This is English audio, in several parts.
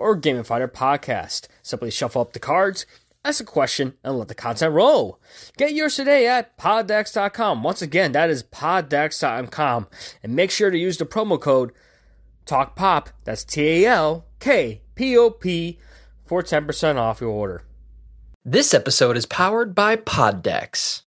or gamify their podcast. Simply shuffle up the cards, ask a question, and let the content roll. Get yours today at poddecks.com. Once again, that is poddecks.com. And make sure to use the promo code TALKPOP, that's T A L K P O P, for 10% off your order. This episode is powered by Poddecks.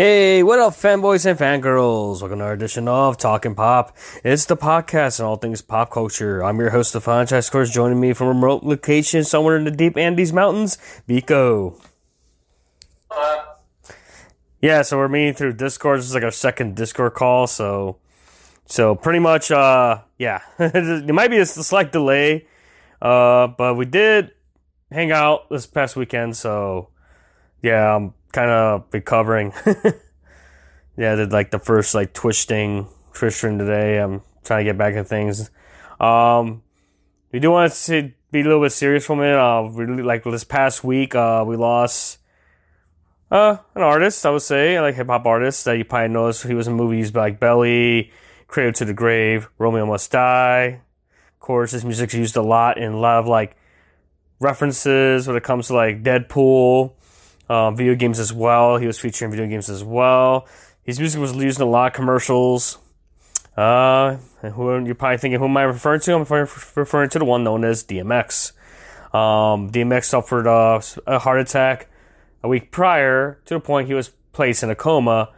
Hey, what up, fanboys and fangirls? Welcome to our edition of Talking Pop. It's the podcast on all things pop culture. I'm your host, Stefan course, joining me from a remote location somewhere in the deep Andes Mountains. Uh, Yeah, so we're meeting through Discord. This is like our second Discord call, so so pretty much, uh, yeah, it might be a slight delay, uh, but we did hang out this past weekend, so yeah, I'm kind of recovering. yeah, did like the first like twisting twisting today. I'm trying to get back into things. Um, we do want to be a little bit serious for a minute. Uh, really, like this past week, uh, we lost uh, an artist, I would say, like hip hop artist that you probably noticed. He was in movies like Belly, Cradle to the Grave, Romeo Must Die. Of course, his music's used a lot in a lot of like references when it comes to like Deadpool, uh, video games as well. He was featured in video games as well. His music was used in a lot of commercials. Uh, who you're probably thinking, who am I referring to? I'm referring to the one known as DMX. Um, DMX suffered uh, a heart attack a week prior to the point he was placed in a coma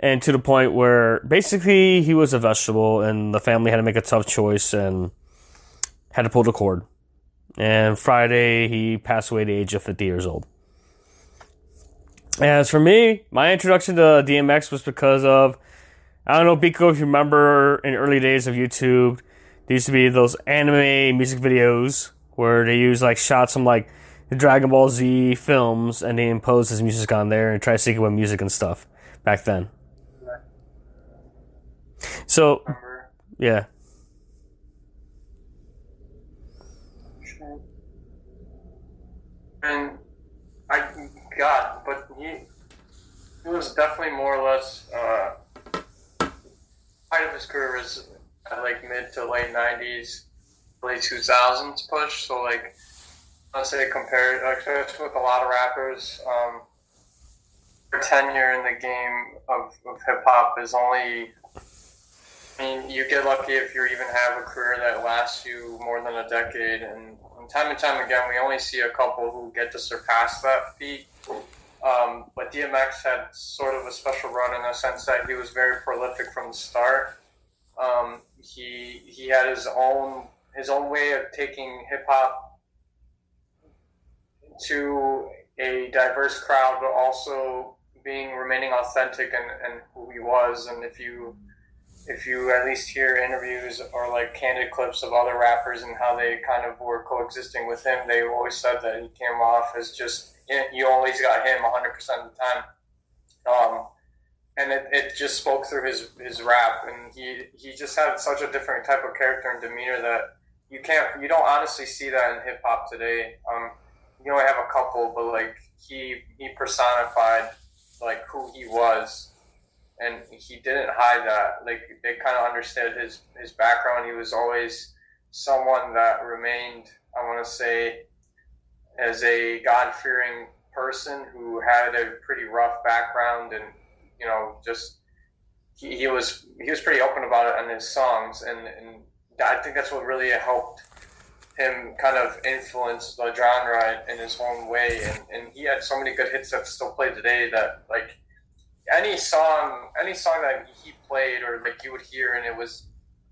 and to the point where basically he was a vegetable and the family had to make a tough choice and had to pull the cord. And Friday he passed away at the age of 50 years old. As for me, my introduction to DMX was because of I don't know, Biko, if you remember in early days of YouTube, there used to be those anime music videos where they use like shots from like the Dragon Ball Z films and they impose his music on there and try to sync it with music and stuff back then. So, yeah. And I, God, but he, he was definitely more or less, uh, height of his career was at like mid to late 90s, late 2000s push. So, like, let's say compared, like, with a lot of rappers, um, their tenure in the game of, of hip hop is only I mean, you get lucky if you even have a career that lasts you more than a decade. And time and time again, we only see a couple who get to surpass that feat. Um, but DMX had sort of a special run in the sense that he was very prolific from the start. Um, he he had his own his own way of taking hip hop to a diverse crowd, but also being remaining authentic and, and who he was. And if you if you at least hear interviews or like candid clips of other rappers and how they kind of were coexisting with him, they always said that he came off as just you always got him 100% of the time. Um, and it, it just spoke through his, his rap, and he, he just had such a different type of character and demeanor that you can't you don't honestly see that in hip hop today. Um, you only have a couple, but like he he personified like who he was and he didn't hide that. Like they kind of understood his his background. He was always someone that remained, I want to say, as a God fearing person who had a pretty rough background, and you know, just he, he was he was pretty open about it in his songs, and and I think that's what really helped him kind of influence the genre in his own way, and, and he had so many good hits that still play today that like any song, any song that he played or like you would hear, and it was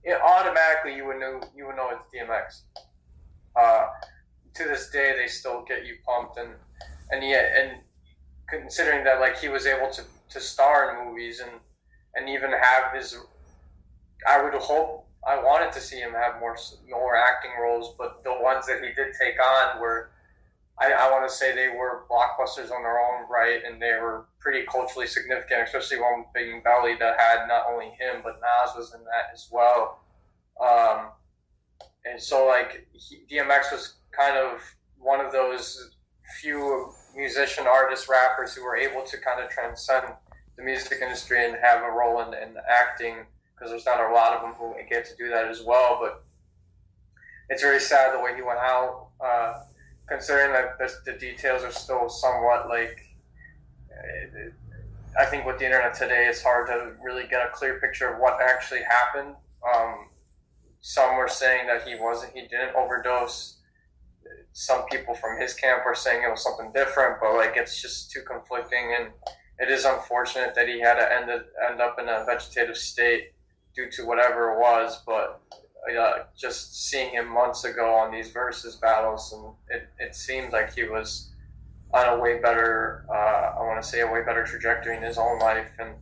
it automatically you would know you would know it's DMX. Uh, to this day, they still get you pumped, and and yet, and considering that like he was able to to star in movies and and even have his, I would hope I wanted to see him have more more acting roles, but the ones that he did take on were I, I want to say they were blockbusters on their own right, and they were pretty culturally significant, especially one being Belly that had not only him but Nas was in that as well. Um, and so like he, DMX was kind of one of those few musician artist rappers who were able to kind of transcend the music industry and have a role in, in acting because there's not a lot of them who get to do that as well. But it's very sad the way he went out. Uh, considering that the details are still somewhat like I think with the internet today, it's hard to really get a clear picture of what actually happened. Um, some were saying that he wasn't, he didn't overdose. Some people from his camp were saying it was something different, but like it's just too conflicting, and it is unfortunate that he had to end end up in a vegetative state due to whatever it was. But uh, just seeing him months ago on these versus battles, and it, it seemed like he was on a way better, uh, I want to say a way better trajectory in his own life. And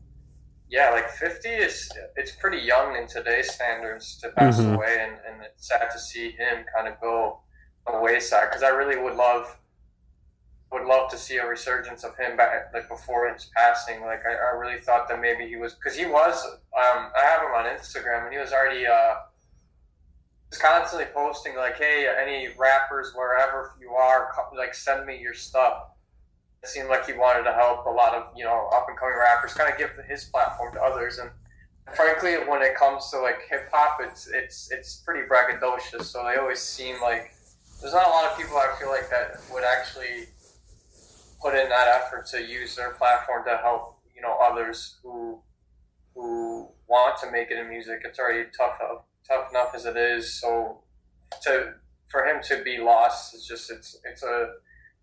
yeah, like 50 is, it's pretty young in today's standards to pass mm-hmm. away. And, and it's sad to see him kind of go the wayside because I really would love, would love to see a resurgence of him back like before his passing. Like I, I really thought that maybe he was, cause he was, um, I have him on Instagram and he was already, uh, constantly posting like, "Hey, any rappers wherever you are, like send me your stuff." It seemed like he wanted to help a lot of you know up and coming rappers, kind of give his platform to others. And frankly, when it comes to like hip hop, it's it's it's pretty braggadocious. So they always seem like there's not a lot of people I feel like that would actually put in that effort to use their platform to help you know others who who want to make it in music. It's already tough tough enough as it is. So to for him to be lost is just it's it's a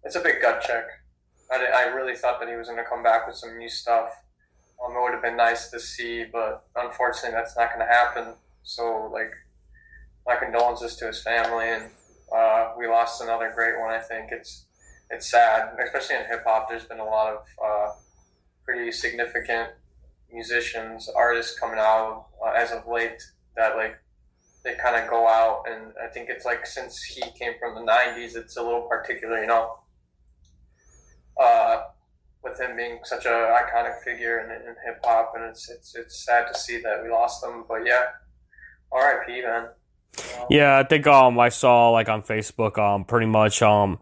it's a big gut check. I, I really thought that he was going to come back with some new stuff. Um, it would have been nice to see, but unfortunately, that's not going to happen. So, like, my condolences to his family, and uh, we lost another great one. I think it's it's sad, especially in hip hop. There's been a lot of uh, pretty significant musicians, artists coming out uh, as of late that like they kind of go out, and I think it's like since he came from the '90s, it's a little particular, you know, uh, with him being such an iconic figure in, in hip hop, and it's it's it's sad to see that we lost him. But yeah, R.I.P. man. Yeah, I think um I saw like on Facebook um pretty much um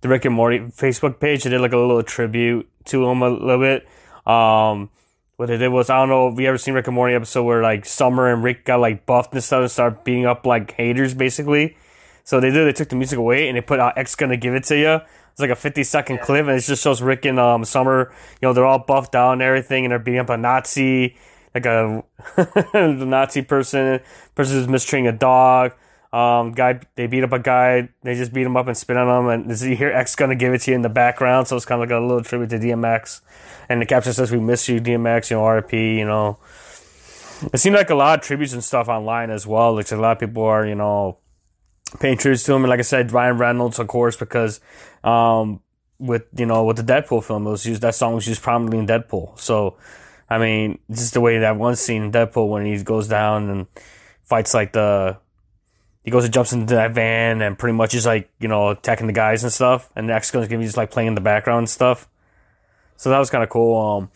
the Rick and Morty Facebook page. They did like a little tribute to him a little bit. Um, what they did was I don't know if you ever seen Rick and Morty episode where like Summer and Rick got like buffed and stuff and started beating up like haters basically. So they did they took the music away and they put out X gonna give it to you. It's like a fifty second yeah. clip and it just shows Rick and um Summer, you know, they're all buffed out and everything and they're beating up a Nazi, like a the Nazi person, person who's mistreating a dog. Um, guy, they beat up a guy. They just beat him up and spit on him, and you hear X gonna give it to you in the background. So it's kind of like a little tribute to DMX. And the caption says, "We miss you, DMX." You know, RP. You know, it seemed like a lot of tributes and stuff online as well. Like a lot of people are, you know, paying tributes to him. And like I said, Ryan Reynolds, of course, because um, with you know with the Deadpool film, it was used that song was used prominently in Deadpool. So, I mean, just the way that one scene in Deadpool when he goes down and fights like the he goes and jumps into that van and pretty much is like you know attacking the guys and stuff, and the X gonna be just like playing in the background and stuff. So that was kind of cool. Um,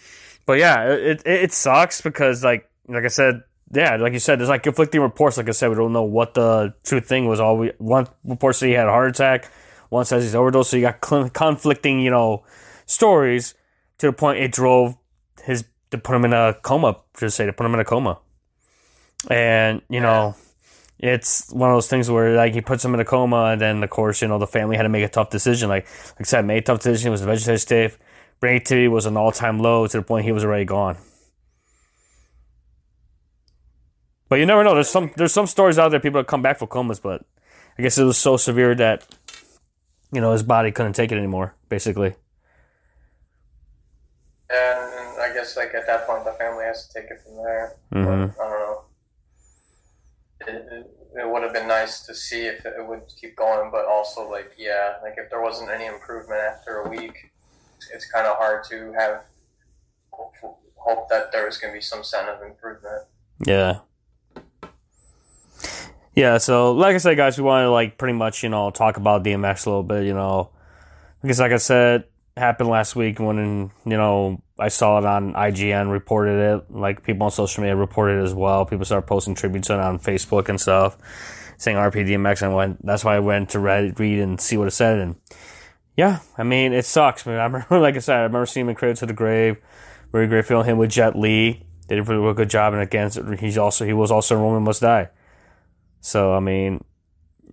but yeah, it, it it sucks because like like I said, yeah, like you said, there's like conflicting reports. Like I said, we don't know what the true thing was. All we one report says he had a heart attack, one says he's overdosed. So you got cl- conflicting, you know, stories to the point it drove his to put him in a coma. Just say to put him in a coma, and you know it's one of those things where like he puts him in a coma, and then of course you know the family had to make a tough decision. Like like I said, made a tough decision. It was a vegetative. Brain activity was an all time low to the point he was already gone. But you never know. There's some there's some stories out there people that come back from comas, but I guess it was so severe that you know his body couldn't take it anymore. Basically. And I guess like at that point the family has to take it from there. Mhm. But, I don't know. It, it, it would have been nice to see if it would keep going, but also like yeah, like if there wasn't any improvement after a week, it's kind of hard to have hope, hope that there was going to be some sign of improvement. Yeah. Yeah, so like I said, guys, we want to like pretty much, you know, talk about DMX a little bit, you know. Because like I said, happened last week when you know, I saw it on IGN reported it, like people on social media reported it as well. People started posting tributes on on Facebook and stuff, saying RPDMX and went that's why I went to read read and see what it said and yeah, I mean it sucks. I, mean, I remember like I said, I remember seeing him in Cradle to the Grave. Very great feeling him with Jet Li. They did a really good job and against he's also he was also in Woman Must Die. So I mean,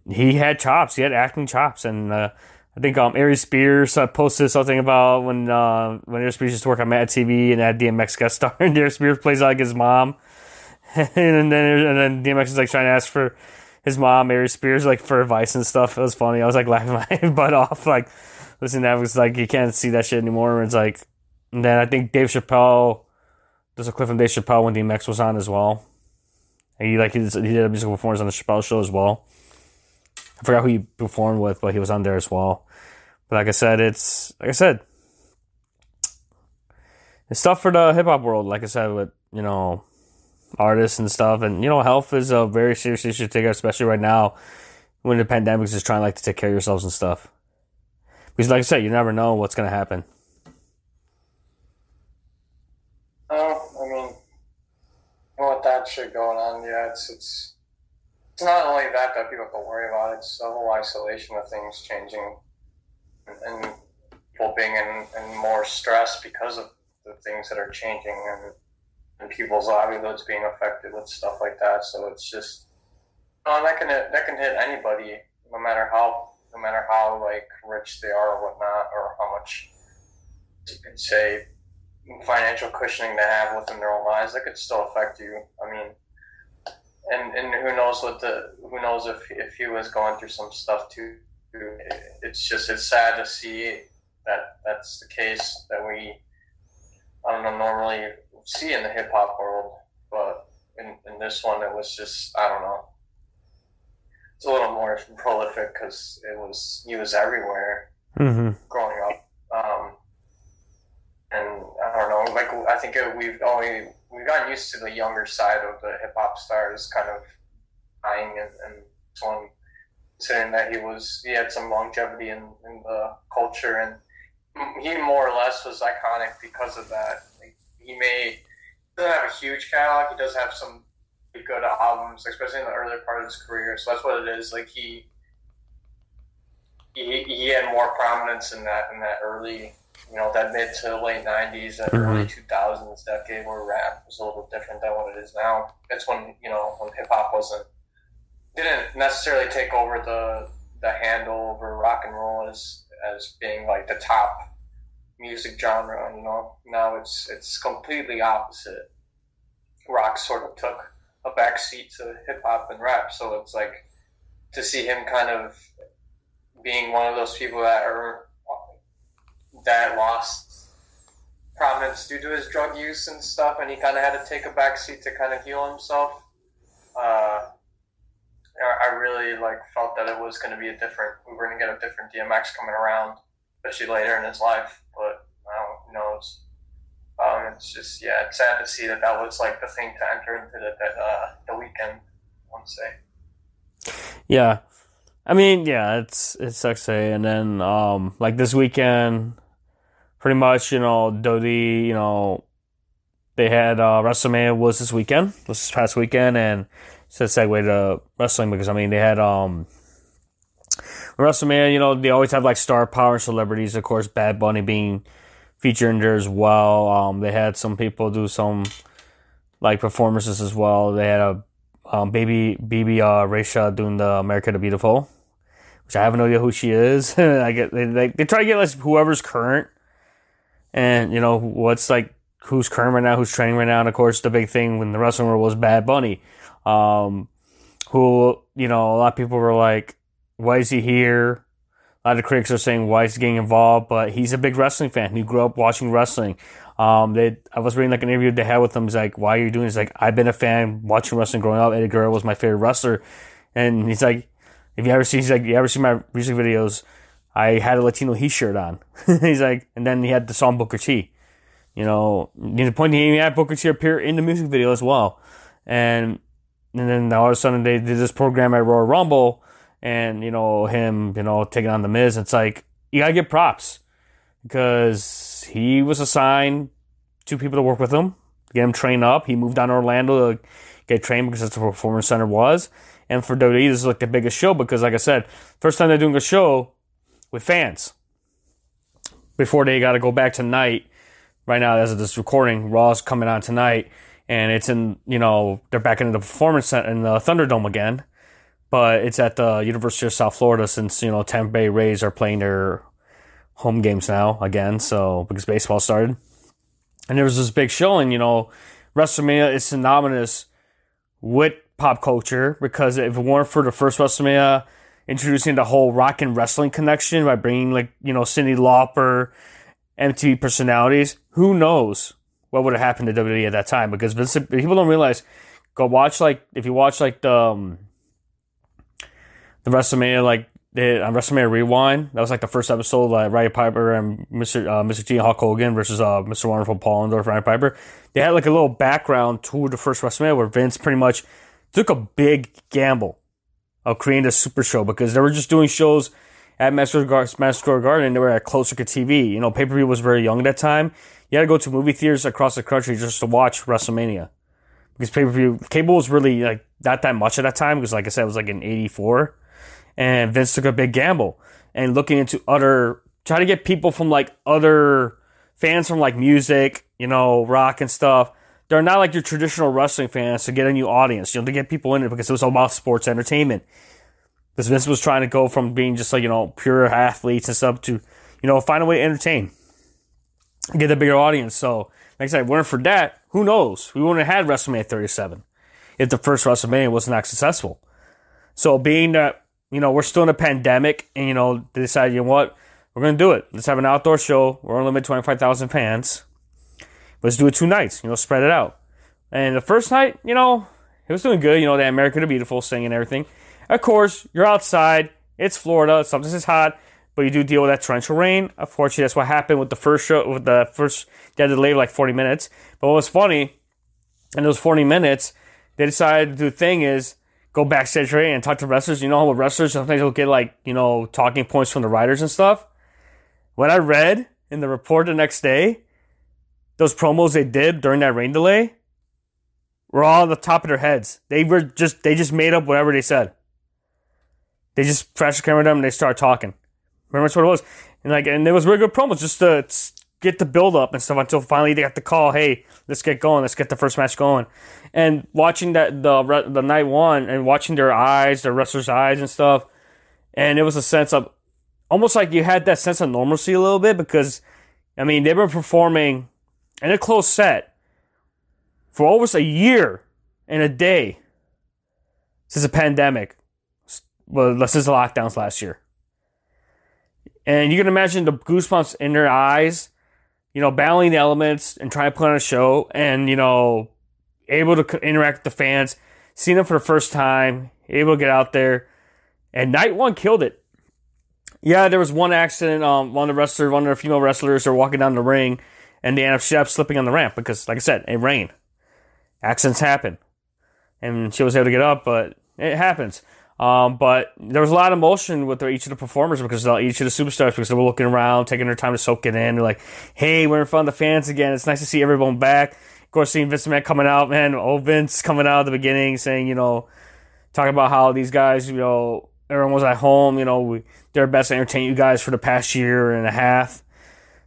he had chops. He had acting chops, and uh, I think um Aries Spears posted something about when uh, when Aries Spears used to work on Mad TV and had DMX guest star, and Aries Spears plays like his mom, and then and then DMX is like trying to ask for his mom, Aries Spears, like for advice and stuff. It was funny. I was like laughing my butt off, like listening to that was like you can't see that shit anymore. And it's like, and then I think Dave Chappelle. There's a clip from Dave Chappelle when DMX was on as well. And he like he did a musical performance on the Chappelle show as well. I forgot who he performed with, but he was on there as well. But like I said, it's like I said, it's stuff for the hip hop world. Like I said, with you know artists and stuff, and you know health is a very serious issue to take, especially right now when the pandemic is trying like to take care of yourselves and stuff. Because like I said, you never know what's gonna happen. Oh, I mean, with that shit going on, yeah, it's it's it's not only that that people to worry about. It's the whole isolation of things changing, and, people being in, in more stress because of the things that are changing, and and people's livelihoods being affected with stuff like that. So it's just, oh, that can that can hit anybody, no matter how no matter how like rich they are or whatnot, or how much you could say financial cushioning they have within their own lives, that could still affect you. I mean, and and who knows what the who knows if if he was going through some stuff too. It's just it's sad to see that that's the case that we I don't know normally see in the hip hop world, but in, in this one it was just I don't know. It's a little more prolific because it was he was everywhere Mm-hmm. growing up. Um, and I don't know, like I think it, we've only we've gotten used to the younger side of the hip hop stars kind of dying and, and so on, considering that he was he had some longevity in, in the culture and he more or less was iconic because of that. Like, he may doesn't have a huge catalog. He does have some good albums, especially in the earlier part of his career. So that's what it is. Like he he, he had more prominence in that in that early you know, that mid to late '90s, that Mhm. early 2000s decade where rap was a little different than what it is now. It's when you know when hip hop wasn't didn't necessarily take over the the handle over rock and roll as as being like the top music genre. You know, now it's it's completely opposite. Rock sort of took a back seat to hip hop and rap, so it's like to see him kind of being one of those people that are that lost prominence due to his drug use and stuff, and he kind of had to take a backseat to kind of heal himself. Uh, I really like felt that it was going to be a different. We were going to get a different DMX coming around, especially later in his life. But well, who knows? Um, it's just yeah, it's sad to see that that was like the thing to enter into the the, uh, the weekend. I want to say. Yeah, I mean, yeah, it's it sucks say. And then um, like this weekend, pretty much, you know, Dodie, you know, they had uh, WrestleMania was this weekend, was this past weekend, and it's a segue to wrestling because I mean they had um WrestleMania, you know, they always have like star power celebrities, of course, Bad Bunny being featured in there as well. Um, they had some people do some like performances as well. They had a um, baby BB uh, Rexha doing the America the Beautiful, which I have no idea who she is. I get they, they, they try to get like whoever's current, and you know what's like who's current right now, who's training right now, and of course the big thing when the wrestling world was Bad Bunny, um, who you know a lot of people were like, why is he here? A lot of critics are saying why is he getting involved, but he's a big wrestling fan. He grew up watching wrestling. Um, they, I was reading like an interview they had with him. He's like, why are you doing this? He's like, I've been a fan watching wrestling growing up. Eddie Guerrero was my favorite wrestler. And he's like, if you ever see, he's like, you ever see my music videos? I had a Latino Heat shirt on. he's like, and then he had the song Booker T. You know, the point he had Booker T appear in the music video as well. And, and then all of a sudden they did this program at Royal Rumble and, you know, him, you know, taking on the Miz. It's like, you gotta get props because he was assigned two people to work with him, get him trained up. He moved down to Orlando to get trained because that's where Performance Center was. And for WWE, this is like the biggest show because, like I said, first time they're doing a show with fans. Before they got to go back tonight. Right now, as of this recording, Raw's coming on tonight, and it's in you know they're back into the Performance Center in the Thunderdome again, but it's at the University of South Florida since you know Tampa Bay Rays are playing their home games now again. So because baseball started, and there was this big showing, you know, WrestleMania is synonymous with pop culture because if it weren't for the first WrestleMania introducing the whole rock and wrestling connection by bringing like you know Cyndi Lauper, MTV personalities, who knows what would have happened to WWE at that time? Because people don't realize. Go watch like if you watch like the um, the WrestleMania like on WrestleMania Rewind. That was like the first episode, like Ryan Piper and Mr. Uh, Mr. T Hulk Hogan versus uh, Mr. Wonderful Paul Orndorff, Roddy Piper. They had like a little background to the first WrestleMania where Vince pretty much took a big gamble of creating a super show because they were just doing shows at Madison Square Garden. They were at closed circuit TV. You know, pay per view was very young at that time. You had to go to movie theaters across the country just to watch WrestleMania because pay per view cable was really like not that much at that time because, like I said, it was like in '84 and Vince took a big gamble and looking into other, try to get people from like other fans from like music, you know, rock and stuff. They're not like your traditional wrestling fans to get a new audience, you know, to get people in it because it was all about sports entertainment. Because Vince was trying to go from being just like, you know, pure athletes and stuff to, you know, find a way to entertain, get a bigger audience. So, like I said, weren't for that, who knows? We wouldn't have had WrestleMania 37 if the first WrestleMania was not that successful. So, being that you know, we're still in a pandemic and, you know, they decided, you know what, we're going to do it. Let's have an outdoor show. We're only limited 25,000 fans. Let's do it two nights, you know, spread it out. And the first night, you know, it was doing good. You know, the America the Beautiful singing and everything. Of course, you're outside. It's Florida. Sometimes it's hot, but you do deal with that torrential rain. Unfortunately, that's what happened with the first show. With the first, they had to delay like 40 minutes. But what was funny, in those 40 minutes, they decided to do the thing is go backstage right and talk to wrestlers. You know with wrestlers sometimes you'll get like, you know, talking points from the writers and stuff. What I read in the report the next day, those promos they did during that rain delay were all on the top of their heads. They were just they just made up whatever they said. They just flashed the camera them and they started talking. Remember what it was. And like and it was really good promos just to get the build up and stuff until finally they got the call. Hey, let's get going. Let's get the first match going. And watching that the the night one and watching their eyes, their wrestlers' eyes and stuff, and it was a sense of almost like you had that sense of normalcy a little bit because I mean they were performing in a close set for almost a year and a day since the pandemic well since the lockdowns last year. And you can imagine the goosebumps in their eyes, you know, battling the elements and trying to put on a show and, you know, able to interact with the fans, seeing them for the first time, able to get out there. And night one killed it. Yeah, there was one accident. Um, one of the wrestlers, one of the female wrestlers, are walking down the ring, and they end up slipping on the ramp because, like I said, it rained. Accidents happen, and she was able to get up, but it happens. Um, but there was a lot of emotion with each of the performers because each of the superstars because they were looking around, taking their time to soak it in. They're like, "Hey, we're in front of the fans again. It's nice to see everyone back." Of course, seeing Vince McMahon coming out, man, oh Vince coming out at the beginning, saying, you know, talking about how these guys, you know, everyone was at home, you know, we, they're best to entertain you guys for the past year and a half.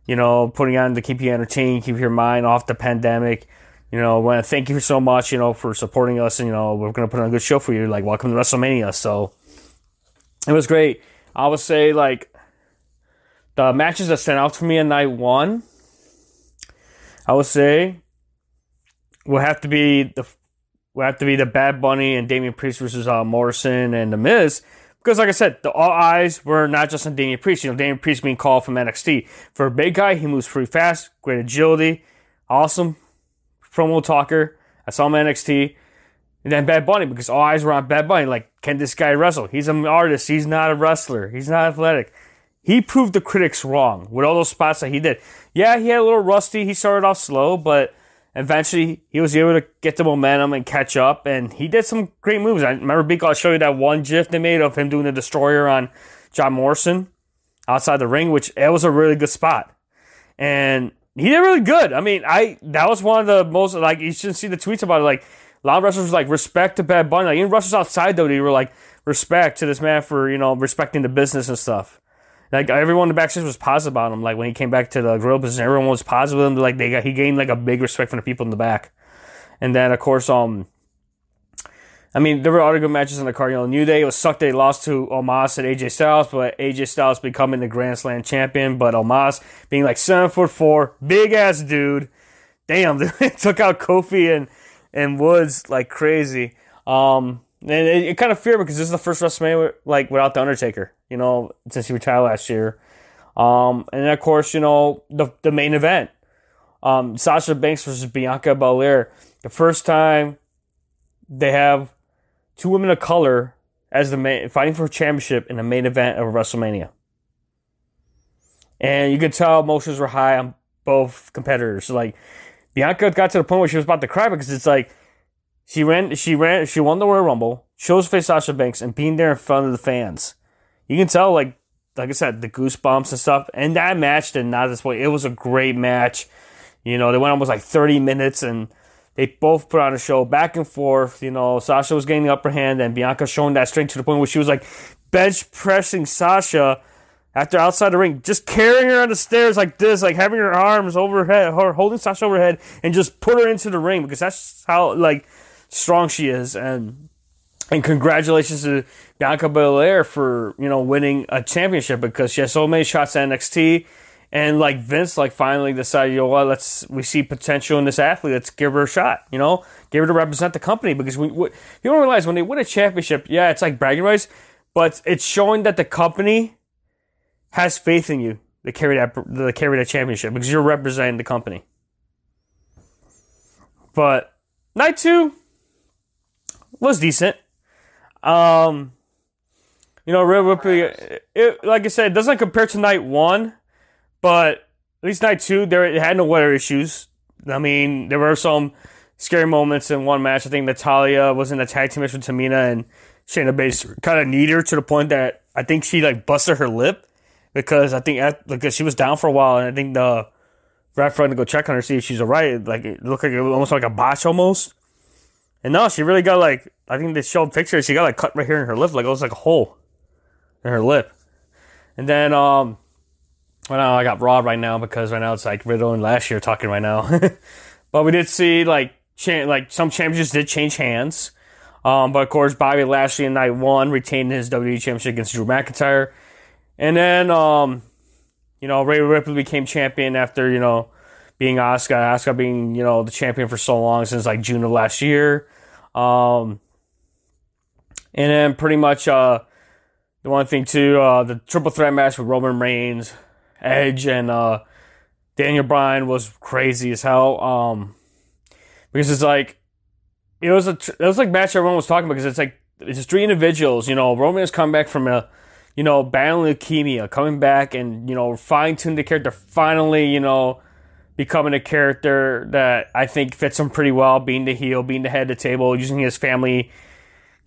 You know, putting on to keep you entertained, keep your mind off the pandemic. You know, want to thank you so much, you know, for supporting us, and you know, we're gonna put on a good show for you. Like, welcome to WrestleMania. So it was great. I would say like the matches that stand out to me in night one. I would say will have to be the will have to be the Bad Bunny and Damian Priest versus uh, Morrison and The Miz. Because, like I said, the all eyes were not just on Damian Priest. You know, Damian Priest being called from NXT. For a big guy, he moves pretty fast, great agility, awesome promo talker. I saw him in NXT. And then Bad Bunny, because all eyes were on Bad Bunny. Like, can this guy wrestle? He's an artist. He's not a wrestler. He's not athletic. He proved the critics wrong with all those spots that he did. Yeah, he had a little rusty. He started off slow, but eventually he was able to get the momentum and catch up. And he did some great moves. I remember Big I'll show you that one GIF they made of him doing the destroyer on John Morrison outside the ring, which it was a really good spot. And he did really good. I mean, I that was one of the most like you should see the tweets about it. Like a lot of wrestlers like respect to Bad Bunny. Like even wrestlers outside though, they were like respect to this man for you know respecting the business and stuff. Like everyone in the backstage was positive about him. Like when he came back to the gorilla position, everyone was positive with him. Like they got he gained like a big respect from the people in the back. And then of course, um, I mean, there were other good matches in the card. You New Day, it was sucked they lost to Omos and AJ Styles, but AJ Styles becoming the Grand Slam champion. But Omos being like seven foot four, big ass dude. Damn, took out Kofi and, and Woods like crazy. Um, and it, it kind of feared because this is the first WrestleMania like without the Undertaker, you know, since he retired last year. Um, and then of course, you know, the the main event, um, Sasha Banks versus Bianca Belair. The first time they have two women of color as the main, fighting for a championship in the main event of WrestleMania. And you could tell emotions were high on both competitors. Like Bianca got to the point where she was about to cry because it's like she ran, she ran, she won the Royal Rumble, chose to face Sasha Banks, and being there in front of the fans. You can tell, like, like I said, the goosebumps and stuff. And that match did not disappoint. It was a great match. You know, they went almost like 30 minutes, and they both put on a show back and forth. You know, Sasha was getting the upper hand, and Bianca showing that strength to the point where she was like bench pressing Sasha after outside the ring, just carrying her on the stairs like this, like having her arms overhead, her holding Sasha overhead, and just put her into the ring because that's how like strong she is. And and congratulations to Bianca Belair for you know winning a championship because she has so many shots at NXT and like Vince, like finally decided, you know what, let's we see potential in this athlete. Let's give her a shot. You know, give her to represent the company because we, we you don't realize when they win a championship, yeah, it's like bragging rights, but it's showing that the company has faith in you to carry that to carry that championship because you're representing the company. But night two was decent. Um, you know, Ripley, it, like I said, it doesn't compare to night one but at least night two, there it had no weather issues. I mean, there were some scary moments in one match. I think Natalya was in a tag team match with Tamina and Shayna Baszler kind of kneed her to the point that I think she like busted her lip because I think at, because she was down for a while and I think the ref had to go check on her see if she's alright. Like it looked like it was almost like a botch almost. And no, she really got like I think they showed pictures. She got like cut right here in her lip, like it was like a hole in her lip. And then um well, no, I got Raw right now because right now it's like Riddle and Lashley talking right now. but we did see like cha- like some championships did change hands. Um, but of course, Bobby Lashley in night one retained his WWE championship against Drew McIntyre, and then um, you know Rhea Ripley became champion after you know being Asuka, Asuka being you know the champion for so long since like June of last year. Um, and then pretty much uh, the one thing too, uh, the triple threat match with Roman Reigns, Edge, and uh, Daniel Bryan was crazy as hell. Um, because it's like it was a it was like match everyone was talking about because it's like it's three individuals. You know, Roman has come back from a you know battling leukemia, coming back and you know fine tune the character, finally you know becoming a character that I think fits him pretty well, being the heel, being the head of the table, using his family,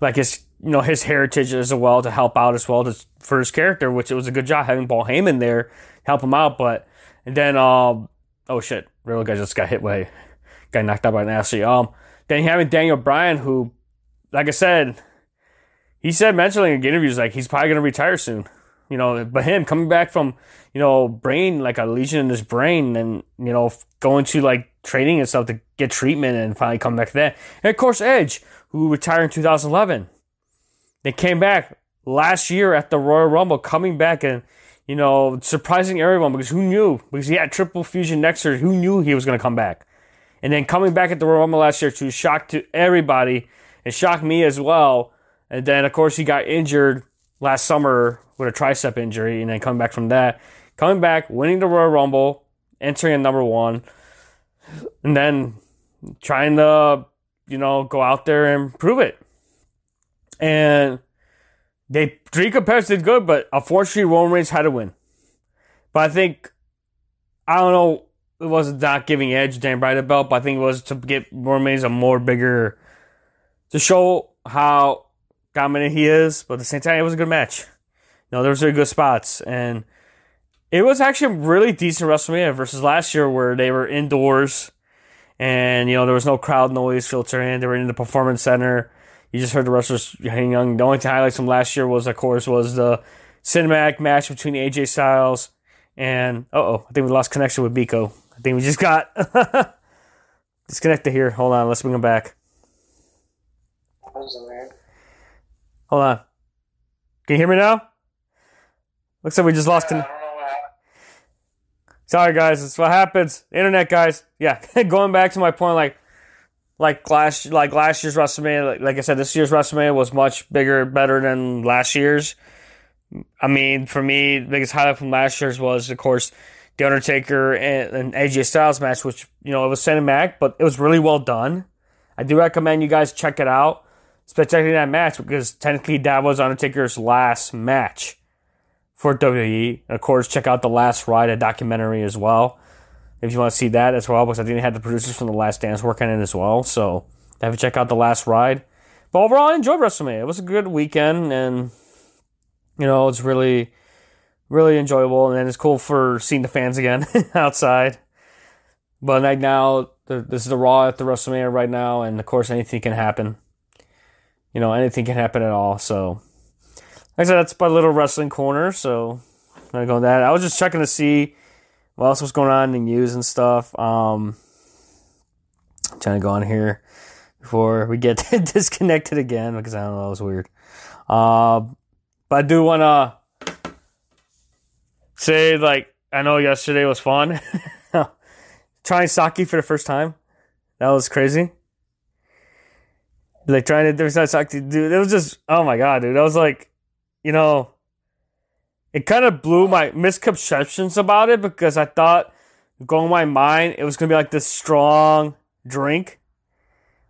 like his you know his heritage as well to help out as well to, for his character, which it was a good job having Paul Heyman there help him out. But and then um oh shit, real guy just got hit by got knocked out by an Ashley. Um then having Daniel Bryan who, like I said, he said mentioning in interviews like he's probably gonna retire soon. You know, but him coming back from you know brain like a lesion in his brain and you know going to like training and stuff to get treatment and finally come back that. And of course Edge who retired in 2011. They came back last year at the Royal Rumble, coming back and you know surprising everyone because who knew? Because he had triple fusion next year, who knew he was going to come back? And then coming back at the Royal Rumble last year to shock to everybody and shocked me as well. And then of course he got injured last summer with a tricep injury, and then coming back from that, coming back, winning the Royal Rumble, entering at number one, and then trying to you know go out there and prove it. And they three competitors did good, but unfortunately Roman Reigns had to win. But I think I don't know. It was not giving Edge Dan Bryan the belt, but I think it was to get Roman Reigns a more bigger to show how dominant he is. But at the same time, it was a good match. You know, there was really good spots, and it was actually a really decent WrestleMania versus last year where they were indoors, and you know there was no crowd noise filtering. They were in the performance center. You just heard the wrestlers hanging young. The only highlights from last year was, of course, was the cinematic match between AJ Styles and oh, I think we lost connection with Biko. I think we just got disconnected here. Hold on, let's bring him back. Hold on. Can you hear me now? Looks like we just lost. Con- Sorry, guys. That's what happens. Internet, guys. Yeah, going back to my point, like, like last, like last year's WrestleMania. Like, like I said, this year's WrestleMania was much bigger, better than last year's. I mean, for me, the biggest highlight from last year's was, of course, the Undertaker and, and AJ Styles match, which you know it was cinematic, but it was really well done. I do recommend you guys check it out, especially that match because technically that was Undertaker's last match for WWE. Of course, check out the Last Ride, a documentary as well, if you want to see that as well, because I think they had the producers from the Last Dance working in as well. So have check out the Last Ride. But overall, I enjoyed WrestleMania. It was a good weekend, and you know, it's really, really enjoyable, and it's cool for seeing the fans again outside. But right now, this is the Raw at the WrestleMania right now, and of course, anything can happen. You know, anything can happen at all. So, like I said, that's my little wrestling corner. So, I'm gonna go on that. I was just checking to see what else was going on in news and stuff. Um, I'm trying to go on here before we get disconnected again because I don't know, it was weird. Uh, but I do want to say, like, I know yesterday was fun. trying sake for the first time. That was crazy. Like trying to do sake, dude. It was just, oh my god, dude. I was like, you know, it kind of blew my misconceptions about it because I thought, going my mind, it was gonna be like this strong drink,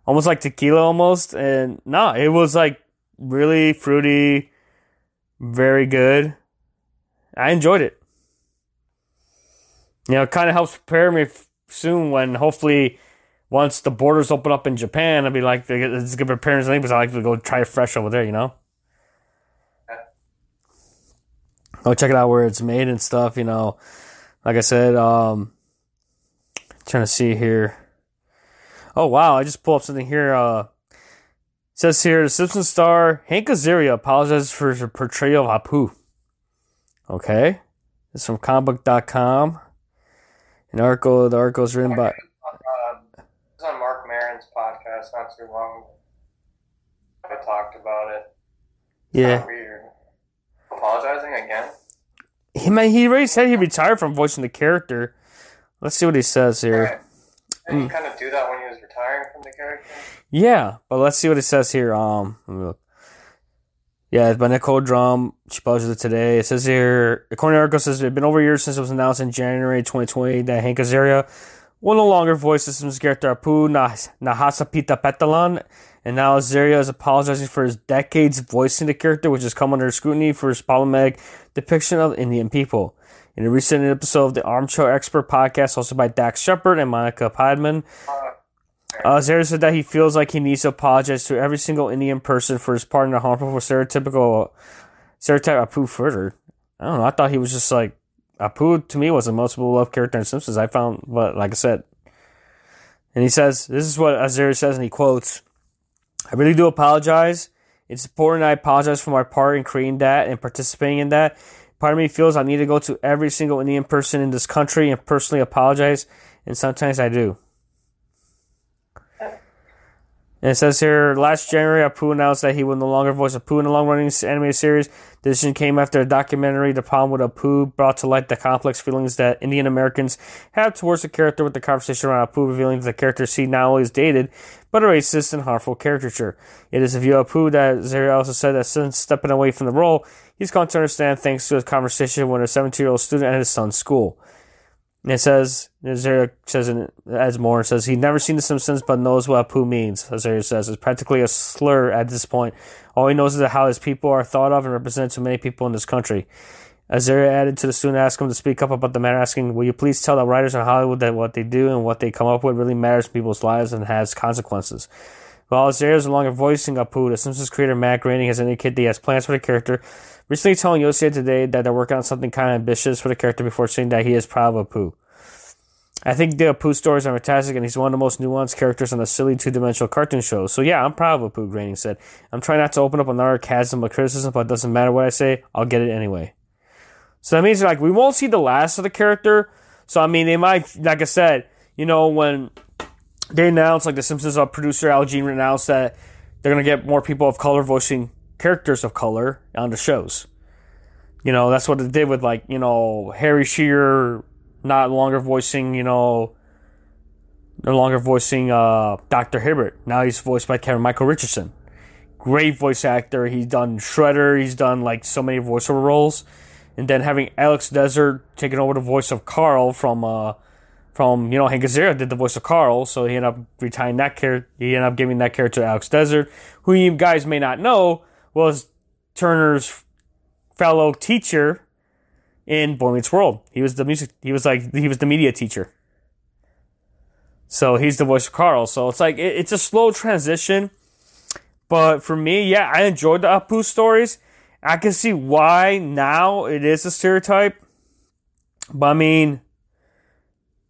almost like tequila, almost. And no, it was like really fruity, very good. I enjoyed it. You know, it kind of helps prepare me soon when hopefully once the borders open up in Japan, I'd be like, it's good for parents and neighbors. I like to go try fresh over there, you know? Go check it out where it's made and stuff, you know. Like I said, um, trying to see here. Oh, wow. I just pulled up something here. Uh, says here, the Simpsons star Hank Azaria apologizes for his portrayal of Apu. Okay. It's from comicbook.com. An article, the article is written by. Uh, it's on Marc Maron's podcast not too long. I talked about it. Yeah. Weird. Apologizing again? He, man, he already said he retired from voicing the character. Let's see what he says here. Right. Didn't he kind of do that when he was retiring from the character? Yeah, but let's see what it says here. Um, look. Yeah, it's by Nicole Drum. She posted it today. It says here, according to article, says it's been over a year since it was announced in January 2020 that Hank Azaria will no longer voice the character Apu Nahasapeemapetilon, and now Azaria is apologizing for his decades voicing the character, which has come under scrutiny for his problematic depiction of Indian people. In a recent episode of the Armchair Expert podcast hosted by Dax Shepard and Monica Padman, uh, said that he feels like he needs to apologize to every single Indian person for his part in the harmful stereotypical stereotype Apu further. I don't know. I thought he was just like Apu to me was the most beloved character in Simpsons. I found, but like I said, and he says this is what Azaria says, and he quotes, "I really do apologize. It's important I apologize for my part in creating that and participating in that. Part of me feels I need to go to every single Indian person in this country and personally apologize, and sometimes I do." And it says here, last January, Apu announced that he would no longer voice Apu in the long-running animated series. The decision came after a documentary, The Problem with Apu, brought to light the complex feelings that Indian Americans have towards the character with the conversation around Apu revealing that the character see not only is dated, but a racist and harmful caricature. It is a view of Apu that Azaria also said that since stepping away from the role, he's come to understand thanks to his conversation with a 17-year-old student at his son's school. It says, Azaria says, adds more, it says, he'd never seen The Simpsons but knows what Apu means, Azaria says. It's practically a slur at this point. All he knows is how his people are thought of and represented to many people in this country. Azaria added to the student, asking him to speak up about the matter, asking, will you please tell the writers in Hollywood that what they do and what they come up with really matters in people's lives and has consequences. While Azaria is no longer voicing Apu, the Simpsons creator Matt Groening has indicated that he has plans for the character, recently telling USA Today that they're working on something kind of ambitious for the character before saying that he is proud of Apu. I think the Apu stories are fantastic, and he's one of the most nuanced characters on a silly two-dimensional cartoon show. So yeah, I'm proud of Apu, Groening said. I'm trying not to open up another chasm of criticism, but it doesn't matter what I say, I'll get it anyway. So that means like we won't see the last of the character. So I mean, they might, like I said, you know, when they announced, like the Simpsons producer Al Jean announced that they're gonna get more people of color voicing characters of color on the shows. You know, that's what it did with like, you know, Harry Shearer not longer voicing, you know, no longer voicing uh, Dr. Hibbert. Now he's voiced by Kevin Michael Richardson. Great voice actor. He's done Shredder. He's done like so many voiceover roles. And then having Alex Desert taking over the voice of Carl from uh, from you know Hank Azaria did the voice of Carl, so he ended up retiring that character. He ended up giving that character to Alex Desert, who you guys may not know was Turner's fellow teacher in Boy Meets World. He was the music. He was like he was the media teacher. So he's the voice of Carl. So it's like it, it's a slow transition, but for me, yeah, I enjoyed the Apu stories. I can see why now it is a stereotype, but I mean,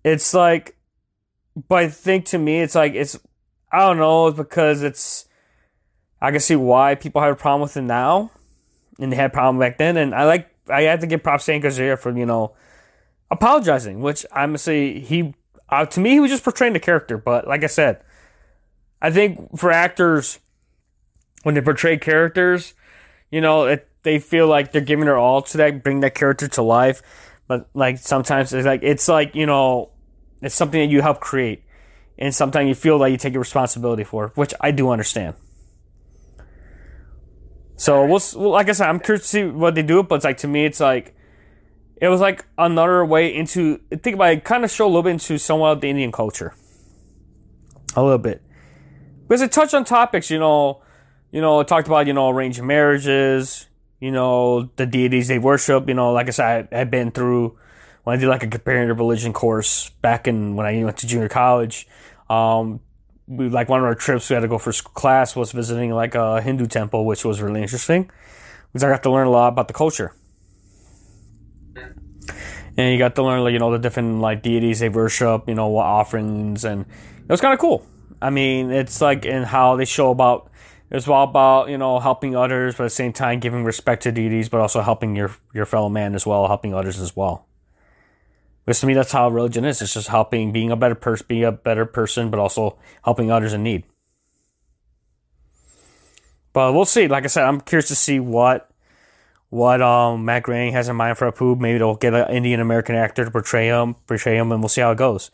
it's like, but I think to me, it's like it's I don't know it's because it's I can see why people have a problem with it now, and they had a problem back then, and I like I had to give props to Azaria for you know apologizing, which I'm say he uh, to me he was just portraying the character. But like I said, I think for actors when they portray characters, you know, it, they feel like they're giving their all to that, bring that character to life. But like sometimes it's like it's like you know, it's something that you help create, and sometimes you feel like you take a responsibility for, which I do understand. So we'll, well, like I said, I'm curious to see what they do. But it's like to me, it's like it was like another way into think about it, kind of show a little bit into somewhat of the Indian culture, a little bit, because it touched on topics. You know, you know, it talked about you know arranged marriages, you know, the deities they worship. You know, like I said, I, I've been through when I did like a comparative religion course back in when I went to junior college. Um, we like one of our trips we had to go for class was visiting like a Hindu temple, which was really interesting because I got to learn a lot about the culture. And you got to learn, like, you know, the different like deities they worship, you know, what offerings, and it was kind of cool. I mean, it's like in how they show about it's all about you know helping others, but at the same time giving respect to deities, but also helping your your fellow man as well, helping others as well. Because to me, that's how religion is. It's just helping, being a better person, being a better person, but also helping others in need. But we'll see. Like I said, I'm curious to see what what um, Matt Groening has in mind for Apu. Maybe they'll get an Indian American actor to portray him, portray him, and we'll see how it goes.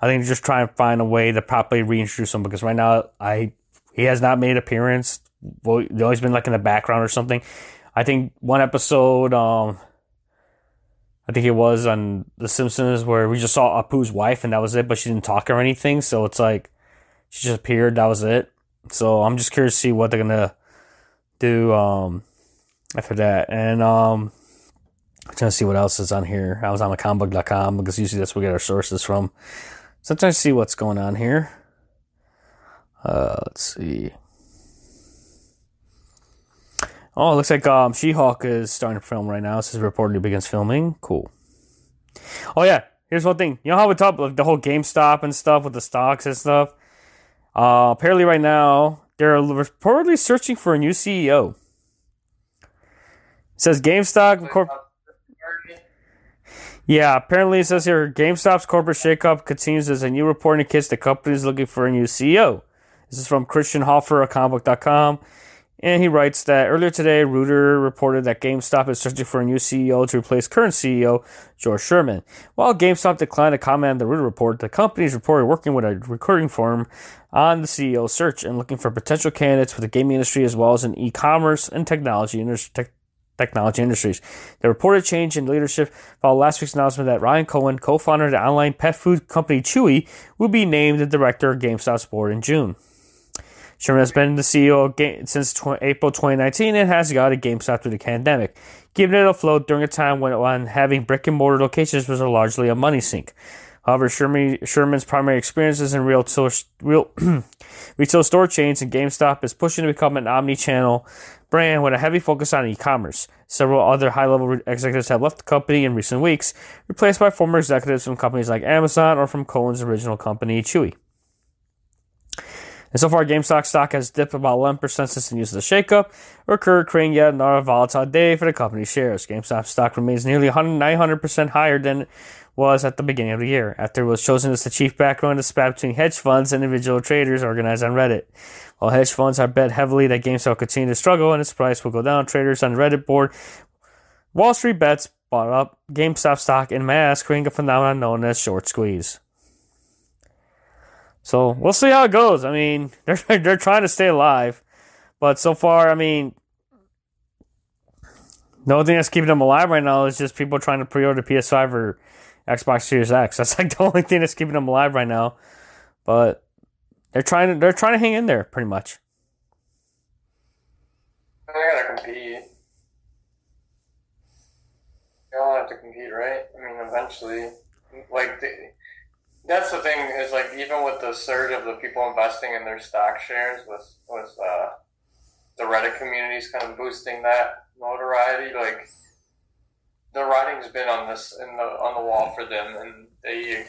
I think just try and find a way to properly reintroduce him because right now, I he has not made appearance well, they've always been like in the background or something. I think one episode, um, I think it was on The Simpsons where we just saw Apu's wife and that was it, but she didn't talk or anything. So it's like she just appeared. That was it. So I'm just curious to see what they're gonna do um, after that. And um, I'm trying to see what else is on here. I was on comicbook.com because usually that's where we get our sources from. So I'm trying to see what's going on here. Uh, let's see. Oh, it looks like um, She-Hulk is starting to film right now. This is reportedly begins filming. Cool. Oh yeah, here's one thing. You know how we talk like the whole GameStop and stuff with the stocks and stuff. Uh, apparently, right now they're reportedly searching for a new CEO. It says GameStop. Corp- yeah, apparently it says here GameStop's corporate shakeup continues as a new report indicates the company is looking for a new CEO. This is from Christian Hoffer of comicbook.com. And he writes that earlier today, Reuters reported that GameStop is searching for a new CEO to replace current CEO George Sherman. While GameStop declined to comment on the Reuters report, the company is reported working with a recruiting firm on the CEO search and looking for potential candidates for the gaming industry as well as in e-commerce and technology industry technology industries. The reported change in leadership followed last week's announcement that Ryan Cohen, co-founder of the online pet food company Chewy, will be named the director of GameStop's board in June. Sherman has been the CEO since tw- April 2019 and has guided GameStop through the pandemic, giving it a float during a time when, when having brick and mortar locations was a largely a money sink. However, Sherman, Sherman's primary experiences in real, real retail store chains and GameStop is pushing to become an omni-channel brand with a heavy focus on e-commerce. Several other high-level executives have left the company in recent weeks, replaced by former executives from companies like Amazon or from Cohen's original company, Chewy. And so far, GameStop stock has dipped about 11% since the news of the shakeup creating yet another volatile day for the company's shares. GameStop stock remains nearly 900% higher than it was at the beginning of the year, after it was chosen as the chief backer in the spat between hedge funds and individual traders organized on Reddit. While hedge funds are bet heavily that GameStop will continue to struggle and its price will go down, traders on Reddit board Wall Street Bets bought up GameStop stock in mass, creating a phenomenon known as short squeeze. So we'll see how it goes. I mean, they're they're trying to stay alive, but so far, I mean, the only thing that's keeping them alive right now is just people trying to pre-order PS5 or Xbox Series X. That's like the only thing that's keeping them alive right now. But they're trying to they're trying to hang in there pretty much. I gotta compete. They all have to compete, right? I mean, eventually, like that's the thing is like even with the surge of the people investing in their stock shares with with uh, the Reddit communities kind of boosting that notoriety, like the writing's been on this in the on the wall for them, and they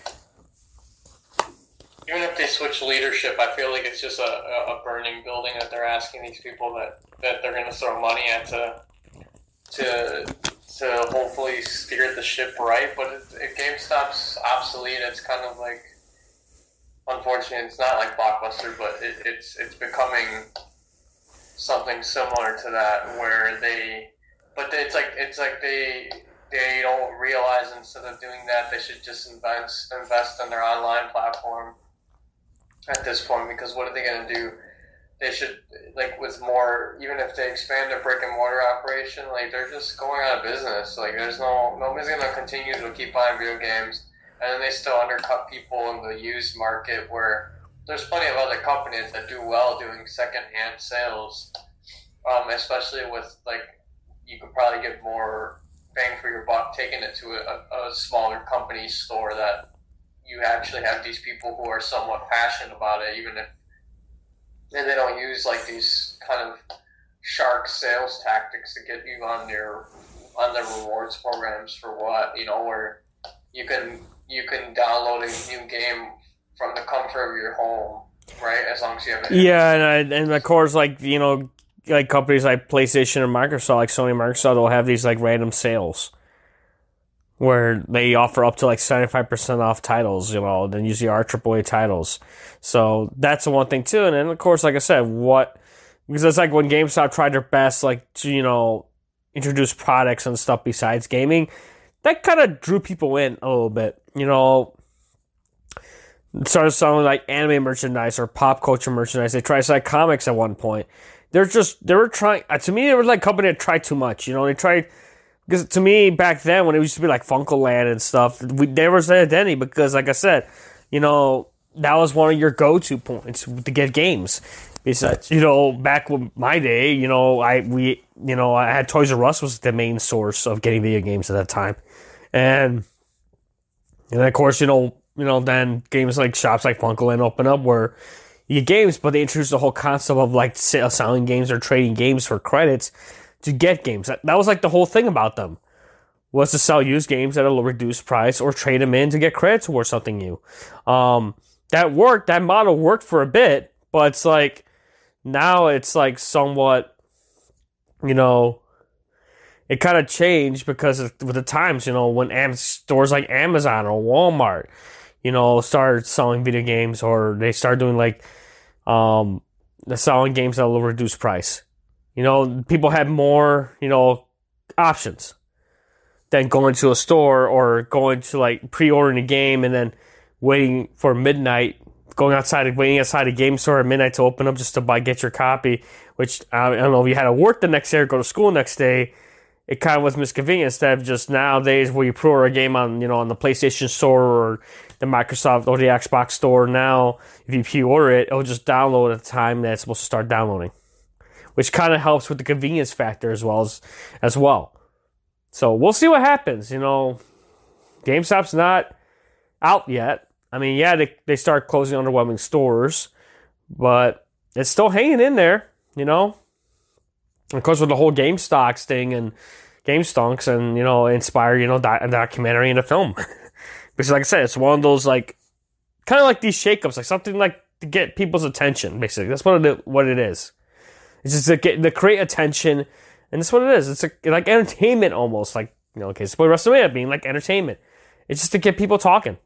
even if they switch leadership, I feel like it's just a, a burning building that they're asking these people that, that they're going to throw money at to to to hopefully steer the ship right. But if GameStop's obsolete, it's kind of like unfortunately, it's not like Blockbuster, but it, it's it's becoming something similar to that where they, but it's like it's like they they don't realize instead of doing that they should just invest invest in their online platform at this point because what are they going to do? They should like with more even if they expand their brick and mortar operation like they're just going out of business. Like there's no nobody's to continue to keep buying video games. And then they still undercut people in the used market where there's plenty of other companies that do well doing secondhand sales um, especially with like you could probably get more bang for your buck taking it to a, a smaller company store that you actually have these people who are somewhat passionate about it even if and they don't use like these kind of shark sales tactics to get you on their on their rewards programs for what you know where you can you can download a new game from the comfort of your home right as long as you have it yeah and, I, and of course like you know like companies like playstation and microsoft like sony and microsoft will have these like random sales where they offer up to like 75% off titles, you know, then usually are AAA titles. So that's the one thing too. And then of course, like I said, what, because it's like when GameStop tried their best, like to, you know, introduce products and stuff besides gaming, that kind of drew people in a little bit, you know. It started selling like anime merchandise or pop culture merchandise. They tried to sell comics at one point. they're just they were trying. To me, they were like company that tried too much. You know, they tried because to me back then when it used to be like FuncoLand and stuff, we, there was an identity because, like I said, you know that was one of your go-to points to get games. Besides, uh, you know, back with my day, you know, I we you know I had Toys R Us was the main source of getting video games at that time, and and of course, you know, you know, then games like shops like FuncoLand open up where you get games, but they introduced the whole concept of like selling games or trading games for credits to get games. That, that was like the whole thing about them was to sell used games at a reduced price or trade them in to get credit towards something new. Um, that worked. That model worked for a bit, but it's like now it's like somewhat, you know, it kind of changed because of, with the times. You know, when Am- stores like Amazon or Walmart, you know, started selling video games or they start doing like um, they're selling games at a reduced price. You know, people have more, you know, options than going to a store or going to like pre-ordering a game and then waiting for midnight, going outside, waiting outside a game store at midnight to open up just to buy get your copy. Which I don't know if you had to work the next day or go to school next day. It kind of was misconvenient instead of just nowadays where you pre-order a game on you know on the PlayStation Store or the Microsoft or the Xbox Store. Now, if you pre-order it, it'll just download at the time that it's supposed to start downloading, which kind of helps with the convenience factor as well as as well. So we'll see what happens. You know, GameStop's not out yet. I mean, yeah, they they start closing underwhelming stores, but it's still hanging in there. You know, of course, with the whole Game Stocks thing and Game Stonks and you know, inspire you know a documentary and a film. because, like I said, it's one of those like kind of like these shakeups, like something like to get people's attention. Basically, that's what it what it is. It's just to get to create attention, and that's what it is. It's a, like entertainment almost, like you know, okay, what WrestleMania being like entertainment. It's just to get people talking.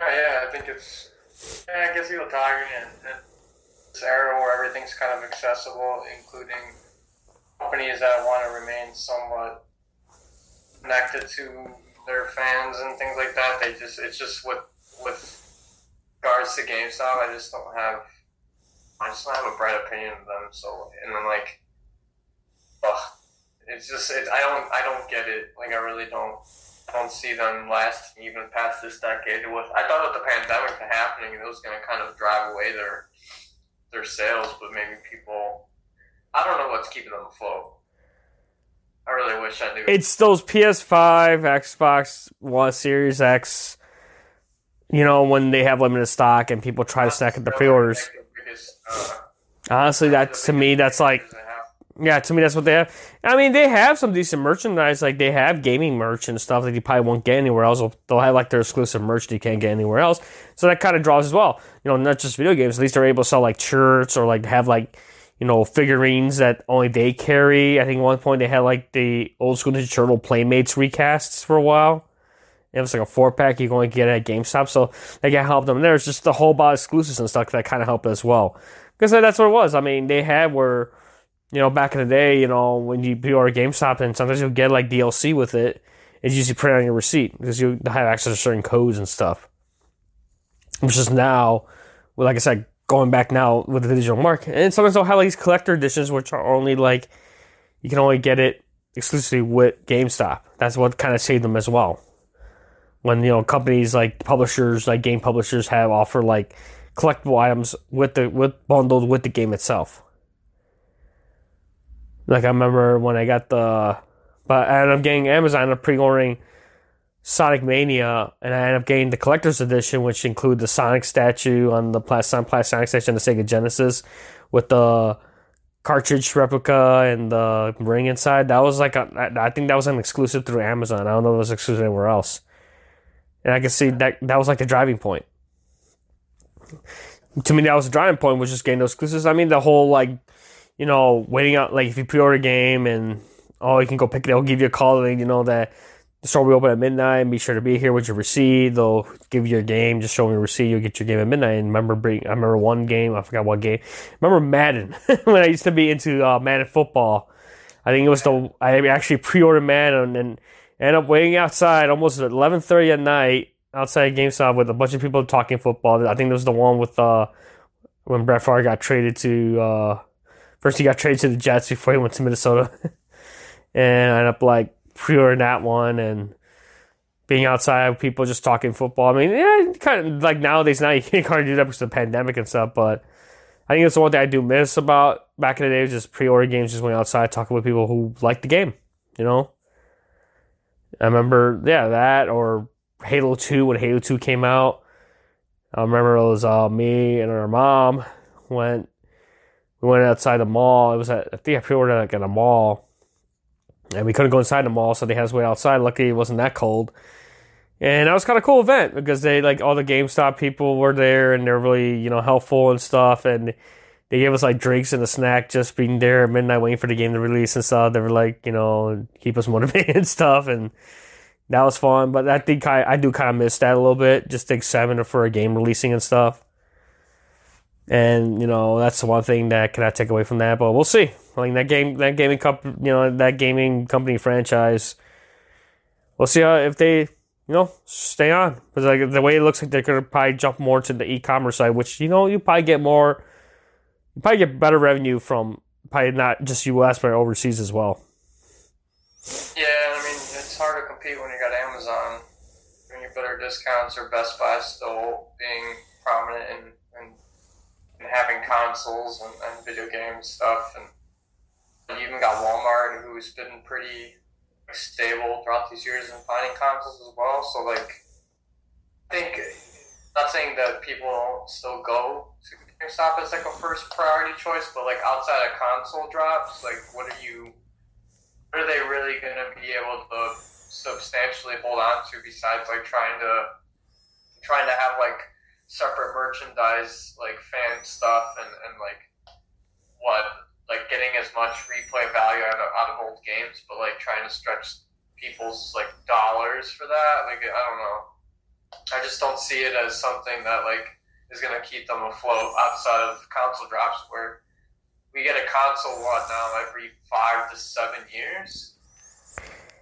Yeah, yeah, I think it's. Yeah, I guess you're talking in in this era where everything's kind of accessible, including companies that want to remain somewhat connected to their fans and things like that. They just, it's just with with regards to GameStop, I just don't have, I just don't have a bright opinion of them. So, and then like, ugh, it's just, it, I don't, I don't get it. Like, I really don't. I don't see them lasting even past this decade. With I thought with the pandemic happening, it was going to kind of drive away their their sales, but maybe people. I don't know what's keeping them afloat. I really wish I knew. It's those PS5, Xbox One, Series X. You know when they have limited stock and people try to stack up the pre-orders. Uh, Honestly, that to me, that's like. Yeah, to me, that's what they have. I mean, they have some decent merchandise. Like they have gaming merch and stuff that you probably won't get anywhere else. They'll have like their exclusive merch that you can't get anywhere else. So that kind of draws as well. You know, not just video games. At least they're able to sell like shirts or like have like you know figurines that only they carry. I think at one point they had like the old school Ninja Turtle Playmates recasts for a while. It was like a four pack you can only get at GameStop, so they can help them there. It's just the whole about exclusives and stuff that kind of helped as well. Because that's what it was. I mean, they had where you know, back in the day, you know, when you pre-order GameStop and sometimes you'll get like DLC with it, it's usually printed on your receipt because you have access to certain codes and stuff. Which is now, like I said, going back now with the digital market, and sometimes they'll have like these collector editions which are only like you can only get it exclusively with GameStop. That's what kind of saved them as well. When you know companies like publishers, like game publishers, have offer like collectible items with the with bundled with the game itself. Like I remember when I got the, but I ended up getting Amazon and pre-ordering Sonic Mania, and I end up getting the collector's edition, which include the Sonic statue on the plastic Sonic statue on the Sega Genesis, with the cartridge replica and the ring inside. That was like a, I think that was an exclusive through Amazon. I don't know if it was exclusive anywhere else. And I can see that that was like the driving point. To me, that was the driving point, was just getting those exclusives. I mean, the whole like you know, waiting out like if you pre-order a game and oh, you can go pick it. They'll give you a call and you know that the store will open at midnight be sure to be here with your receipt. They'll give you your game, just show me your receipt. You'll get your game at midnight. And remember, bring, I remember one game. I forgot what game. remember Madden when I used to be into uh, Madden football. I think it was the I actually pre-ordered Madden and ended up waiting outside almost at eleven thirty at night outside GameStop with a bunch of people talking football. I think it was the one with uh when Brett Favre got traded to uh, first he got traded to the Jets before he went to Minnesota, and I ended up like pre-ordering that one and being outside people just talking football. I mean, yeah, kind of like nowadays now you can't kind of do that because of the pandemic and stuff, but I think it's the one thing I do miss about back in the day was just pre-order games, just going outside talking with people who like the game, you know. I remember, yeah, that or Halo Two when Halo Two came out. I remember it was uh, me and our mom went. We went outside the mall. It was at I think I pre-ordered like at a mall, and we couldn't go inside the mall, so they had us wait outside. Luckily, it wasn't that cold, and that was kind of cool event because they like all the GameStop people were there and they're really you know helpful and stuff, and they gave us like drinks and a snack just being there at midnight waiting for the game to release and stuff. They were like you know keep us motivated and stuff and that was fun. But I think I, I do kind of miss that a little bit. Just take seven for a game releasing and stuff. And you know that's the one thing that cannot take away from that. But we'll see. I mean that game, that gaming cup, you know that gaming company franchise. We'll see how, if they, you know, stay on. Because like the way it looks like they're gonna probably jump more to the e-commerce side, which you know you probably get more, you probably get better revenue from probably not just U.S. but overseas as well. Yeah, I mean it's hard to compete when you got Amazon. When you better discounts or Best Buy still being prominent and in, in having consoles and, and video game stuff, and you even got Walmart who's been pretty stable throughout these years in finding consoles as well. So like, I think not saying that people don't still go to GameStop as like a first priority choice, but like outside of console drops, like what are you? What are they really going to be able to substantially hold on to besides like trying to trying to have like separate merchandise like fan stuff and, and like what like getting as much replay value out of, out of old games but like trying to stretch people's like dollars for that like i don't know i just don't see it as something that like is going to keep them afloat outside of console drops where we get a console what now every five to seven years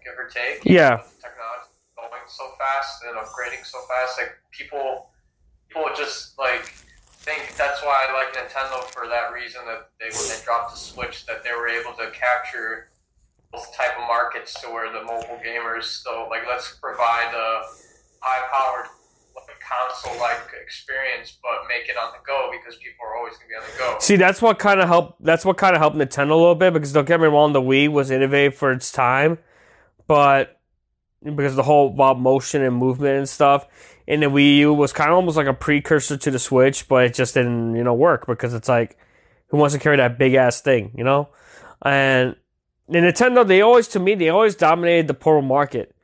give or take. Yeah. Technology going so fast and upgrading so fast. Like people, people just like think that's why I like Nintendo for that reason that they when they dropped the Switch that they were able to capture both type of markets to where the mobile gamers still like let's provide a high powered console like experience but make it on the go because people are always going to be on the go. See, that's what kind of helped that's what kind of helped Nintendo a little bit because don't get me wrong, the Wii was innovative for its time but because the whole about motion and movement and stuff. And the Wii U was kind of almost like a precursor to the Switch, but it just didn't, you know, work because it's like, who wants to carry that big ass thing, you know? And the Nintendo, they always, to me, they always dominated the portable market.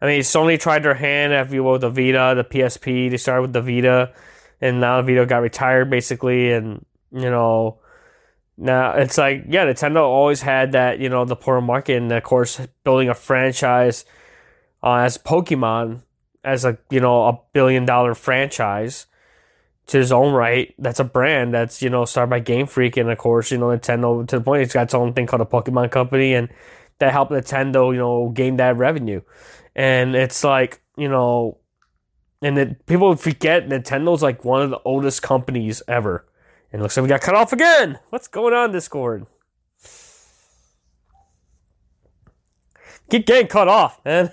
I mean, Sony tried their hand at you with the Vita, the PSP. They started with the Vita, and now the Vita got retired basically. And you know, now it's like yeah, Nintendo always had that you know the poor market, and of course building a franchise uh, as Pokemon as a you know a billion dollar franchise to his own right. That's a brand that's you know started by Game Freak, and of course you know Nintendo to the point it's got its own thing called a Pokemon Company, and that helped Nintendo you know gain that revenue. And it's like you know, and that people forget Nintendo's like one of the oldest companies ever and looks like we got cut off again. What's going on, Discord? Keep getting cut off, man.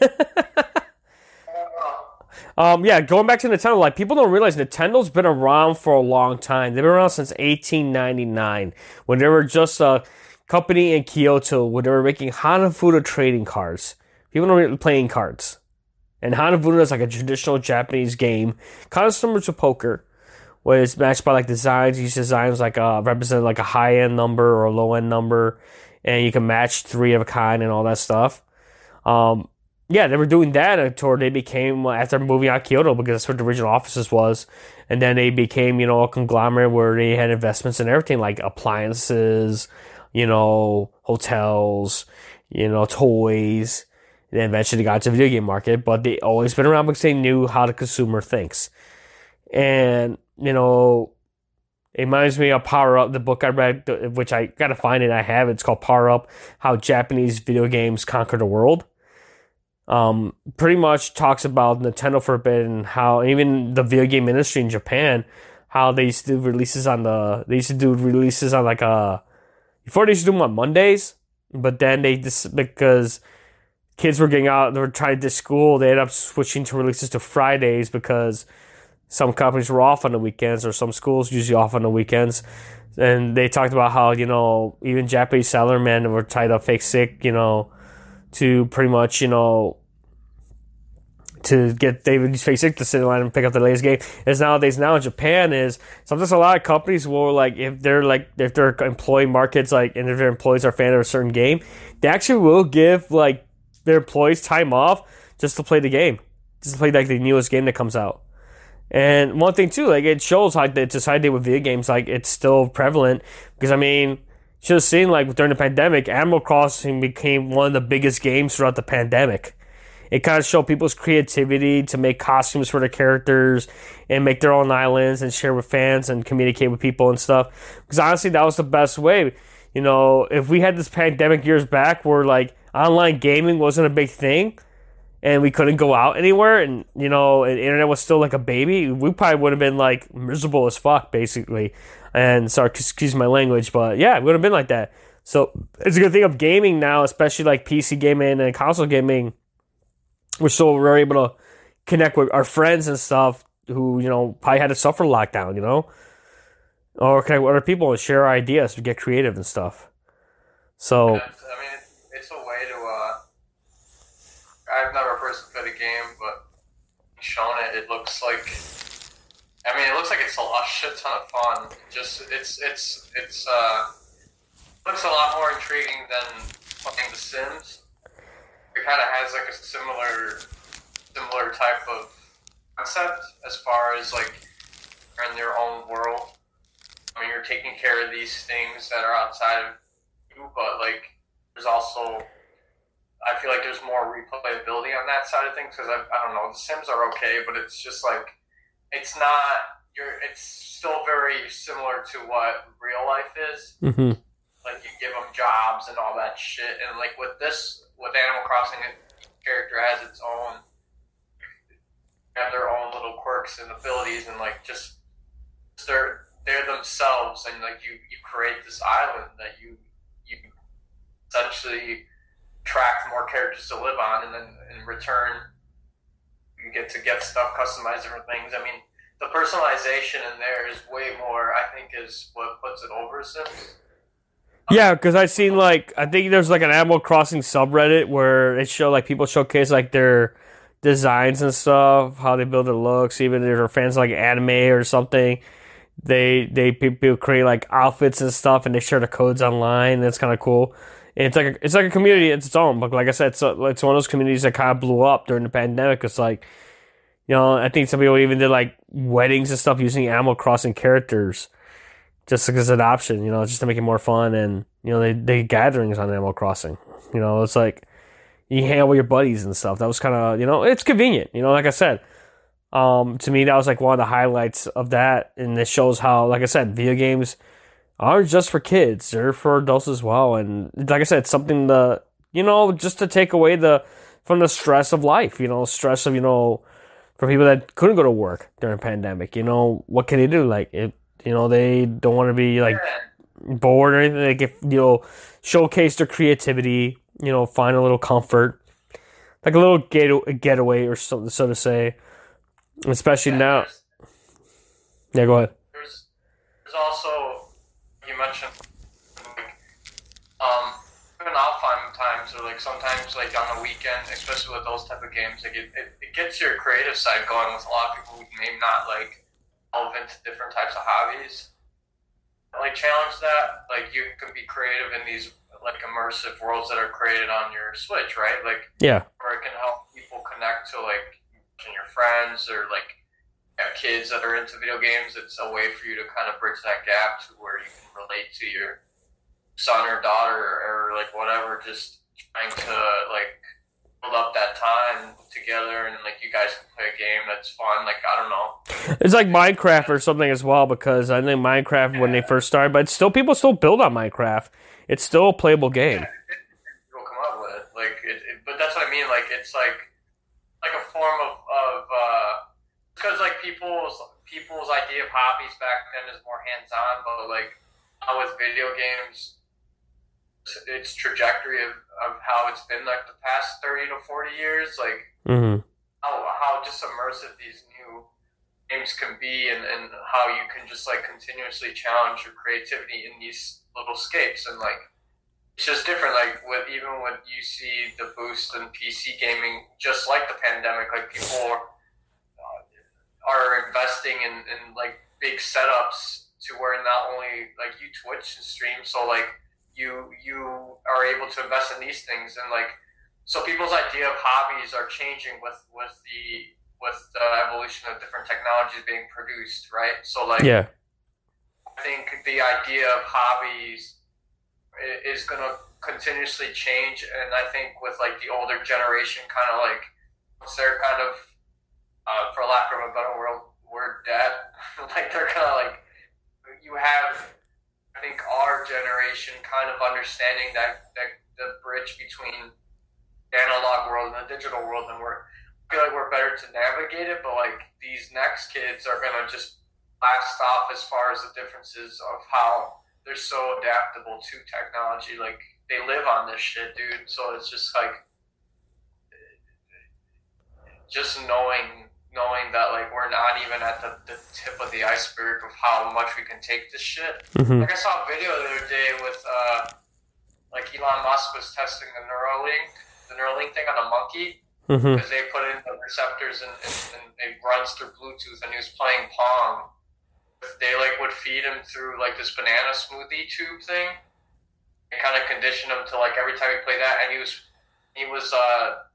um, yeah, going back to Nintendo, like people don't realize Nintendo's been around for a long time. They've been around since 1899 when they were just a company in Kyoto where they were making Hanafuda trading cards. People don't playing cards. And Hanafuda is like a traditional Japanese game, kind of similar to poker where it's matched by like designs. Each designs like uh represent like a high end number or a low end number, and you can match three of a kind and all that stuff. Um, yeah, they were doing that until they became after moving out Kyoto because that's where the original offices was, and then they became you know a conglomerate where they had investments in everything like appliances, you know, hotels, you know, toys. Then eventually got to the video game market, but they always been around because they knew how the consumer thinks. And you know, it reminds me of Power Up, the book I read, which I gotta find it. I have. It's called Power Up: How Japanese Video Games Conquer the World. Um, pretty much talks about Nintendo for a bit and how even the video game industry in Japan, how they used to do releases on the they used to do releases on like uh before they used to do them on Mondays, but then they just because kids were getting out, they were trying to school, they ended up switching to releases to Fridays because some companies were off on the weekends or some schools usually off on the weekends. And they talked about how, you know, even Japanese salarymen were tied up fake sick, you know, to pretty much, you know, to get David fake sick to sit in line and pick up the latest game. Is nowadays now in Japan is sometimes a lot of companies will like if they're like if their employee markets like and if their employees are a fan of a certain game, they actually will give like their employees time off just to play the game, just to play like the newest game that comes out. And one thing too, like it shows like the society with video games, like it's still prevalent because I mean, should have like during the pandemic, Animal Crossing became one of the biggest games throughout the pandemic. It kind of showed people's creativity to make costumes for their characters and make their own islands and share with fans and communicate with people and stuff. Because honestly, that was the best way. You know, if we had this pandemic years back where like online gaming wasn't a big thing and we couldn't go out anywhere and you know internet was still like a baby we probably would have been like miserable as fuck basically and sorry excuse my language but yeah it would have been like that. So it's a good thing of gaming now especially like pc gaming and console gaming. We're still we're able to connect with our friends and stuff who you know probably had to suffer lockdown you know? Or connect with other people and share ideas to get creative and stuff. So I mean, it's a way to. Uh, I've never personally game, but shown it, it looks like. I mean, it looks like it's a, a shit ton of fun. Just it's it's it's uh looks a lot more intriguing than playing The Sims. It kind of has like a similar similar type of concept as far as like in your own world. I mean, you're taking care of these things that are outside of you, but like there's also I feel like there's more replayability on that side of things because I, I don't know the Sims are okay, but it's just like it's not you're it's still very similar to what real life is. mhm. Like you give them jobs and all that shit, and like with this with Animal Crossing, character has its own have their own little quirks and abilities, and like just they're they're themselves, and like you you create this island that you you essentially attract more characters to live on, and then in return, you get to get stuff, customize different things. I mean, the personalization in there is way more. I think is what puts it over Sims. Yeah, because I've seen like I think there's like an Animal Crossing subreddit where it show like people showcase like their designs and stuff, how they build their looks. Even if they're fans of, like anime or something, they they people create like outfits and stuff, and they share the codes online. That's kind of cool. It's like a, it's like a community. It's its own. But like I said, it's, a, it's one of those communities that kind of blew up during the pandemic. It's like you know I think some people even did like weddings and stuff using Animal Crossing characters just as an option, you know, just to make it more fun. And, you know, they, they gatherings on Animal Crossing. You know, it's like you hang out with your buddies and stuff. That was kind of, you know, it's convenient. You know, like I said, um, to me, that was like one of the highlights of that. And this shows how, like I said, video games aren't just for kids, they're for adults as well. And like I said, it's something to, you know, just to take away the, from the stress of life, you know, stress of, you know, for people that couldn't go to work during a pandemic, you know, what can they do? Like, it, you know, they don't want to be like bored or anything. They get you know showcase their creativity. You know, find a little comfort, like a little get getaway or something, so to say. Especially now. Yeah, go ahead. there's there's also like um even offline times or like sometimes like on the weekend, especially with those type of games, like it, it, it gets your creative side going with a lot of people who may not like delve into different types of hobbies. Like challenge that. Like you can be creative in these like immersive worlds that are created on your Switch, right? Like Yeah, or it can help people connect to like your friends or like have kids that are into video games. It's a way for you to kind of bridge that gap to where you can relate to your son or daughter or, like whatever. Just trying to like build up that time together and like you guys can play a game that's fun. Like I don't know. it's like Minecraft or something as well because I think Minecraft when they first started, but still people still build on Minecraft. It's still a playable game. People come up with it. Like it, it but that's what I mean. Like it's like like a form of of. uh because like people's people's idea of hobbies back then is more hands-on, but like now with video games, its trajectory of, of how it's been like the past 30 to 40 years, like Mm-hmm. how, how just immersive these new games can be and, and how you can just like continuously challenge your creativity in these little scapes and like it's just different like with even when you see the boost in pc gaming just like the pandemic like people are, are investing in, in like big setups to where not only like you twitch and stream so like you you are able to invest in these things. And like so people's idea of hobbies are changing with with the with the evolution of different technologies being produced right? So like Yeah. I think the idea of hobbies is going to continuously change, and I think with like the older generation, kind of like they're kind of, uh, for lack of a better word, word dead, like they're kind of like you have. I think our generation kind of understanding that that the bridge between the analog world and the digital world, and we're I feel like we're better to navigate it, but like these next kids are gonna just blast off as far as the differences of how they're so adaptable to technology. Like they live on this shit, dude. So it's just like just knowing knowing that like we're not even at the, the tip of the iceberg of how much we can take this shit. Mm-hmm. Like I saw a video the other day with uh like Elon Musk was testing the Neuralink the Neuralink thing on a monkey Mm-hmm. because they put in the receptors and, and, and it runs through Bluetooth and he was playing Pong. They like would feed him through like this banana smoothie tube thing and kind of condition him to like every time he played that and he was he was uh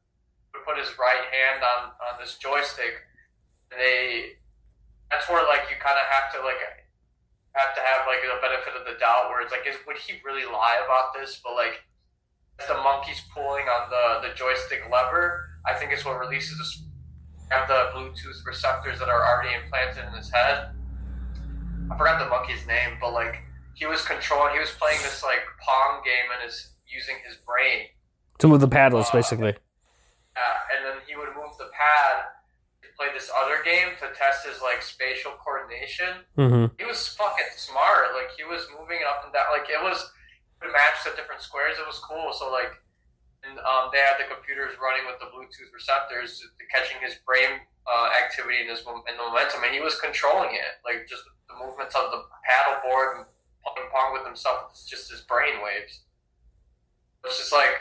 would put his right hand on on this joystick they that's where like you kind of have to like have to have like the benefit of the doubt where it's like is would he really lie about this but like the monkey's pulling on the the joystick lever I think it's what releases this have the Bluetooth receptors that are already implanted in his head. I forgot the monkey's name, but like he was controlling, he was playing this like Pong game and is using his brain. To move the paddles, basically. Uh, and then he would move the pad play this other game to test his like spatial coordination. Mm-hmm. He was fucking smart. Like he was moving up and down. Like it was it matched the different squares. It was cool. So like, and um, they had the computers running with the Bluetooth receptors, catching his brain uh, activity and his and the momentum, and he was controlling it. Like just the movements of the paddle board and playing pong with himself. It's just his brain waves. It's just like.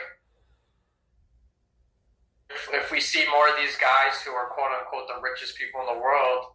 If, if we see more of these guys who are quote unquote the richest people in the world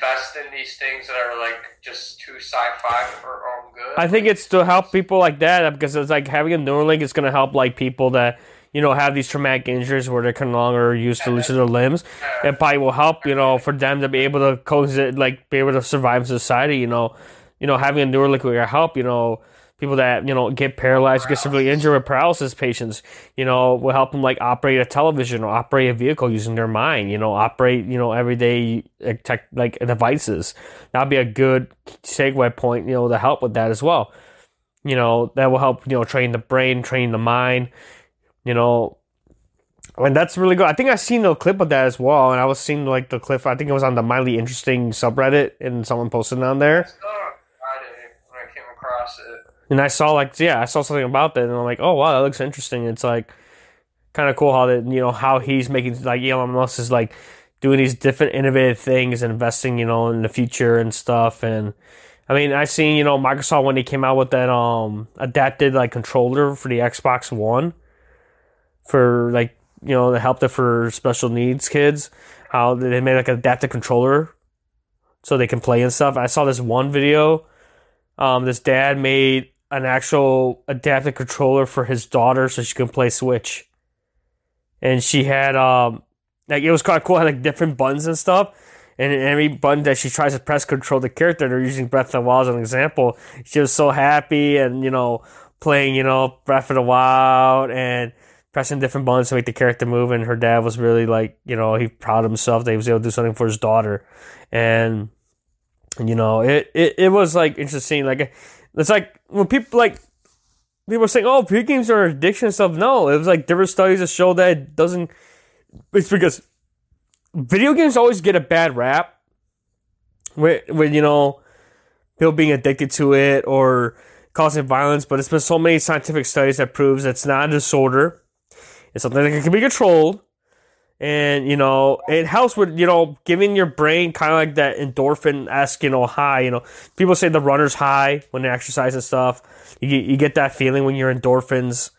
invest in these things that are like just too sci-fi for our own good. I think it's to help people like that uh, because it's like having a Neuralink is going to help like people that you know have these traumatic injuries where they can no longer use to use their limbs. It probably will help you know for them to be able to coexist, like be able to survive in society. You know, you know having a Neuralink will help. You know people that you know get paralyzed, get severely injured with paralysis patients. You know will help them like operate a television or operate a vehicle using their mind. You know operate you know everyday tech like devices. That'd be a good segue point. You know to help with that as well you know that will help you know train the brain train the mind you know and that's really good i think i seen the clip of that as well and i was seeing like the clip i think it was on the mildly interesting subreddit and someone posted on there when I came across it. And i saw like yeah i saw something about that and i'm like oh wow that looks interesting it's like kind of cool how that you know how he's making like elon musk is like doing these different innovative things and investing you know in the future and stuff and I mean, I seen you know Microsoft when they came out with that um adapted like controller for the Xbox One for like you know to help it for special needs kids. How they made like an adapted controller so they can play and stuff. I saw this one video. Um, this dad made an actual adapted controller for his daughter so she can play Switch, and she had um like it was quite cool. It had like different buttons and stuff and every button that she tries to press control the character, they're using Breath of the Wild as an example. She was so happy and, you know, playing, you know, Breath of the Wild and pressing different buttons to make the character move. And her dad was really like, you know, he proud of himself that he was able to do something for his daughter. And, you know, it, it, it was like interesting. Like, it's like when people like, people were saying, oh, video games are addiction and stuff. No, it was like different studies that show that it doesn't, it's because video games always get a bad rap with, with you know people being addicted to it or causing violence. But it's been so many scientific studies that proves it's not a disorder. It's something that can be controlled and you know it helps with you know giving your brain kind of like that endorphin esque you know high you know. People say the runner's high when they exercise and stuff. You get, you get that feeling when your endorphins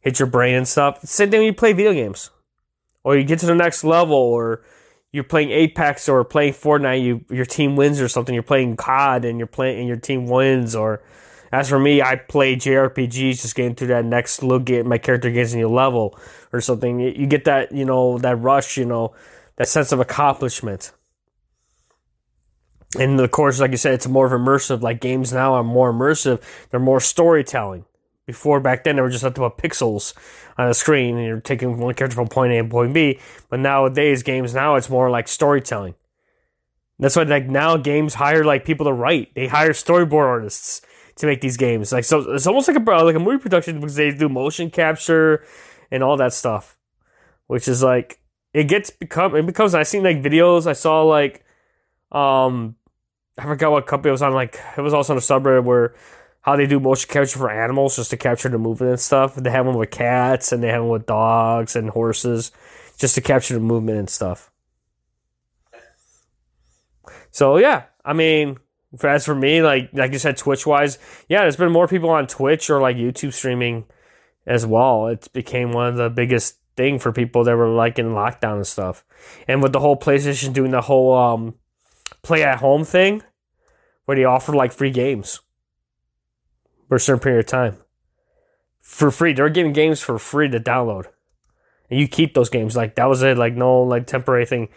hit your brain and stuff. Same thing when you play video games. Or you get to the next level or you're playing apex or playing fortnite you your team wins or something. You're playing cod and you're playing and your team wins or as for me, I play JRPGs, just getting through that next little get my character gets a new level or something. You get that, you know, that rush, you know, that sense of accomplishment. And of course, like you said, it's more of immersive. Like games now are more immersive. They're more storytelling. Before back then, they were just nothing but pixels on a screen, and you're taking one character from point A and point B. But nowadays, games now it's more like storytelling. That's why like now games hire like people to write. They hire storyboard artists to make these games. Like so, it's almost like a like a movie production because they do motion capture and all that stuff, which is like it gets become it becomes. I seen like videos. I saw like um I forgot what company it was on. Like it was also on a subreddit where how they do motion capture for animals just to capture the movement and stuff. They have them with cats and they have them with dogs and horses just to capture the movement and stuff. So yeah, I mean, as for me, like like you said, Twitch wise, yeah, there's been more people on Twitch or like YouTube streaming as well. It became one of the biggest thing for people that were like in lockdown and stuff. And with the whole PlayStation doing the whole um, play at home thing, where they offer like free games for a certain period of time for free. They're giving games for free to download, and you keep those games. Like that was it. Like no like temporary thing.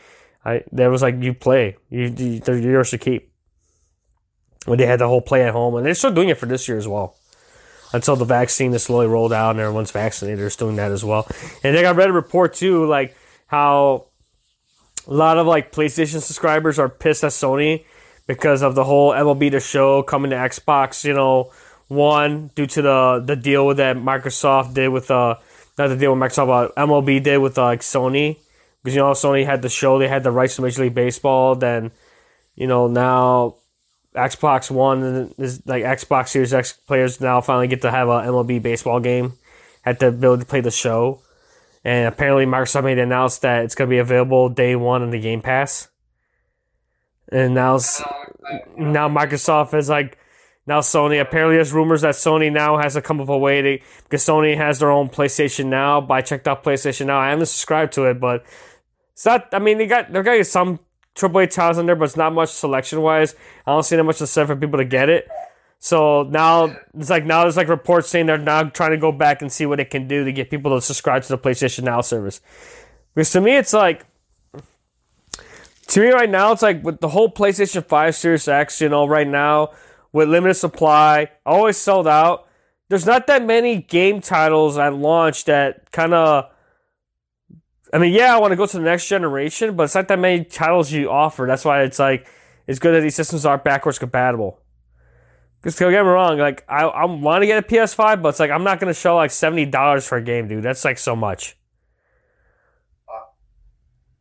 I that was like you play. You, you they're yours to keep when they had the whole play at home, and they're still doing it for this year as well. Until the vaccine is slowly rolled out and everyone's vaccinated, they're still doing that as well. And then I read a report too, like how a lot of like PlayStation subscribers are pissed at Sony because of the whole MLB the Show coming to Xbox. You know, one due to the the deal that Microsoft did with uh not the deal with Microsoft, but MLB did with uh, like Sony because you know Sony had the show, they had the rights to Major League Baseball. Then you know now Xbox One is like Xbox Series X players now finally get to have a MLB baseball game at the ability to play the show. And apparently Microsoft made announced that it's going to be available day one in the Game Pass. And now, now Microsoft is like, now Sony. Apparently, there's rumors that Sony now has to come up a way to because Sony has their own PlayStation Now. But I checked out PlayStation Now. I haven't subscribed to it, but it's not. I mean, they got they're getting some AAA titles in there, but it's not much selection wise. I don't see that much say for people to get it. So now it's like now there's like reports saying they're now trying to go back and see what it can do to get people to subscribe to the PlayStation Now service. Because to me, it's like to me right now, it's like with the whole PlayStation Five Series X. You know, right now with limited supply, always sold out. There's not that many game titles at launch that kind of I mean, yeah, I want to go to the next generation, but it's not that many titles you offer. That's why it's like it's good that these systems are backwards compatible. Because don't get me wrong, like I, I want to get a PS5, but it's like I'm not gonna show like seventy dollars for a game, dude. That's like so much. Uh.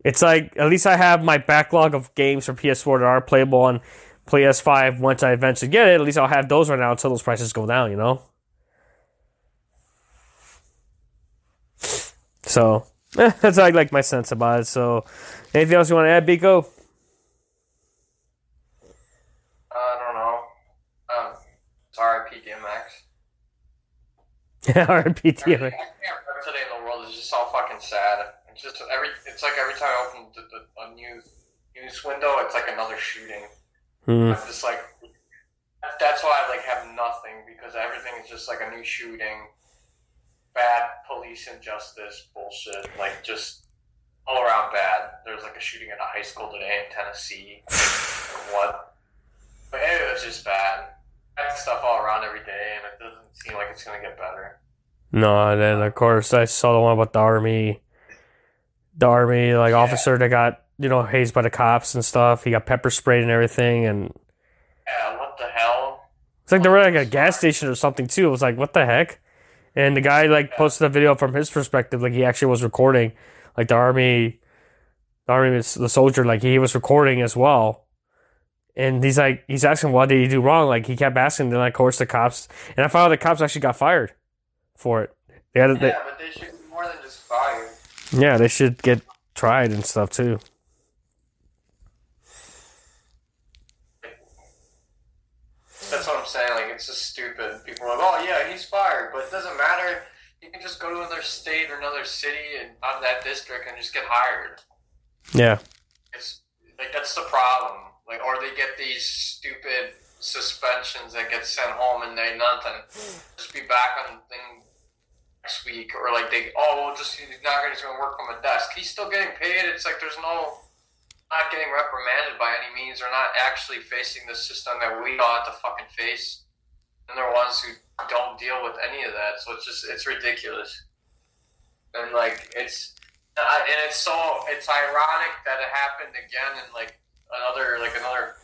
It's like at least I have my backlog of games for PS4 that are playable on PS5 once I eventually get it. At least I'll have those right now until those prices go down, you know. So That's how I like my sense about it. So, anything else you want to add, Biko? I don't know. Um, it's RIP DMX. Yeah, RIP DMX. Everything today in the world is just so fucking sad. It's just every. It's like every time I open the, the, a news news window, it's like another shooting. Hmm. I'm just like, that's why I like have nothing because everything is just like a new shooting bad police injustice bullshit, like just all around bad. There's like a shooting at a high school today in Tennessee. what? But anyway, it was just bad. Bad stuff all around every day, and it doesn't seem like it's gonna get better. No, and then of course I saw the one about the army, the army like yeah. officer that got you know hazed by the cops and stuff. He got pepper sprayed and everything, and yeah, what the hell? It's like they were like a gas station or something too. It was like what the heck? And the guy like posted a video from his perspective, like he actually was recording, like the army, the army, the soldier, like he was recording as well. And he's like, he's asking, what did he do wrong? Like he kept asking, then of course the cops, and I found out the cops actually got fired for it. They had, Yeah, they, but they should be more than just fired. yeah, they should get tried and stuff too. That's what I'm saying. Like, it's just stupid. People are like, oh, yeah, he's fired. But it doesn't matter. You can just go to another state or another city and out of that district and just get hired. Yeah, It's like that's the problem. Like, or they get these stupid suspensions that get sent home and they nothing. Just be back on thing next week, or like they oh well, just he's not gonna, he's gonna work from a desk. He's still getting paid. It's like there's no not getting reprimanded by any means. They're not actually facing the system that we all have to fucking face. And they're ones who don't deal with any of that. So it's just it's ridiculous. And like it's and it's so it's ironic that it happened again and like another like another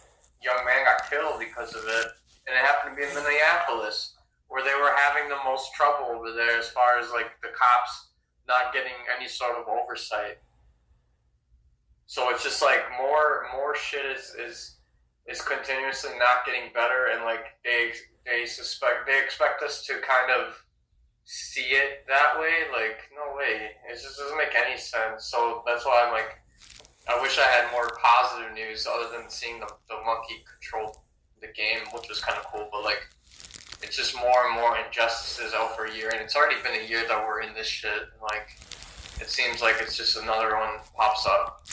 young man got killed because of it and it happened to be in minneapolis where they were having the most trouble over there as far as like the cops not getting any sort of oversight so it's just like more more shit is is is continuously not getting better and like they they suspect they expect us to kind of see it that way. Like, no way. It just doesn't make any sense. So that's why I'm like, I wish I had more positive news other than seeing the, the monkey control the game, which was kind of cool. But like, it's just more and more injustices over a year, and it's already been a year that we're in this shit. Like, it seems like it's just another one pops up.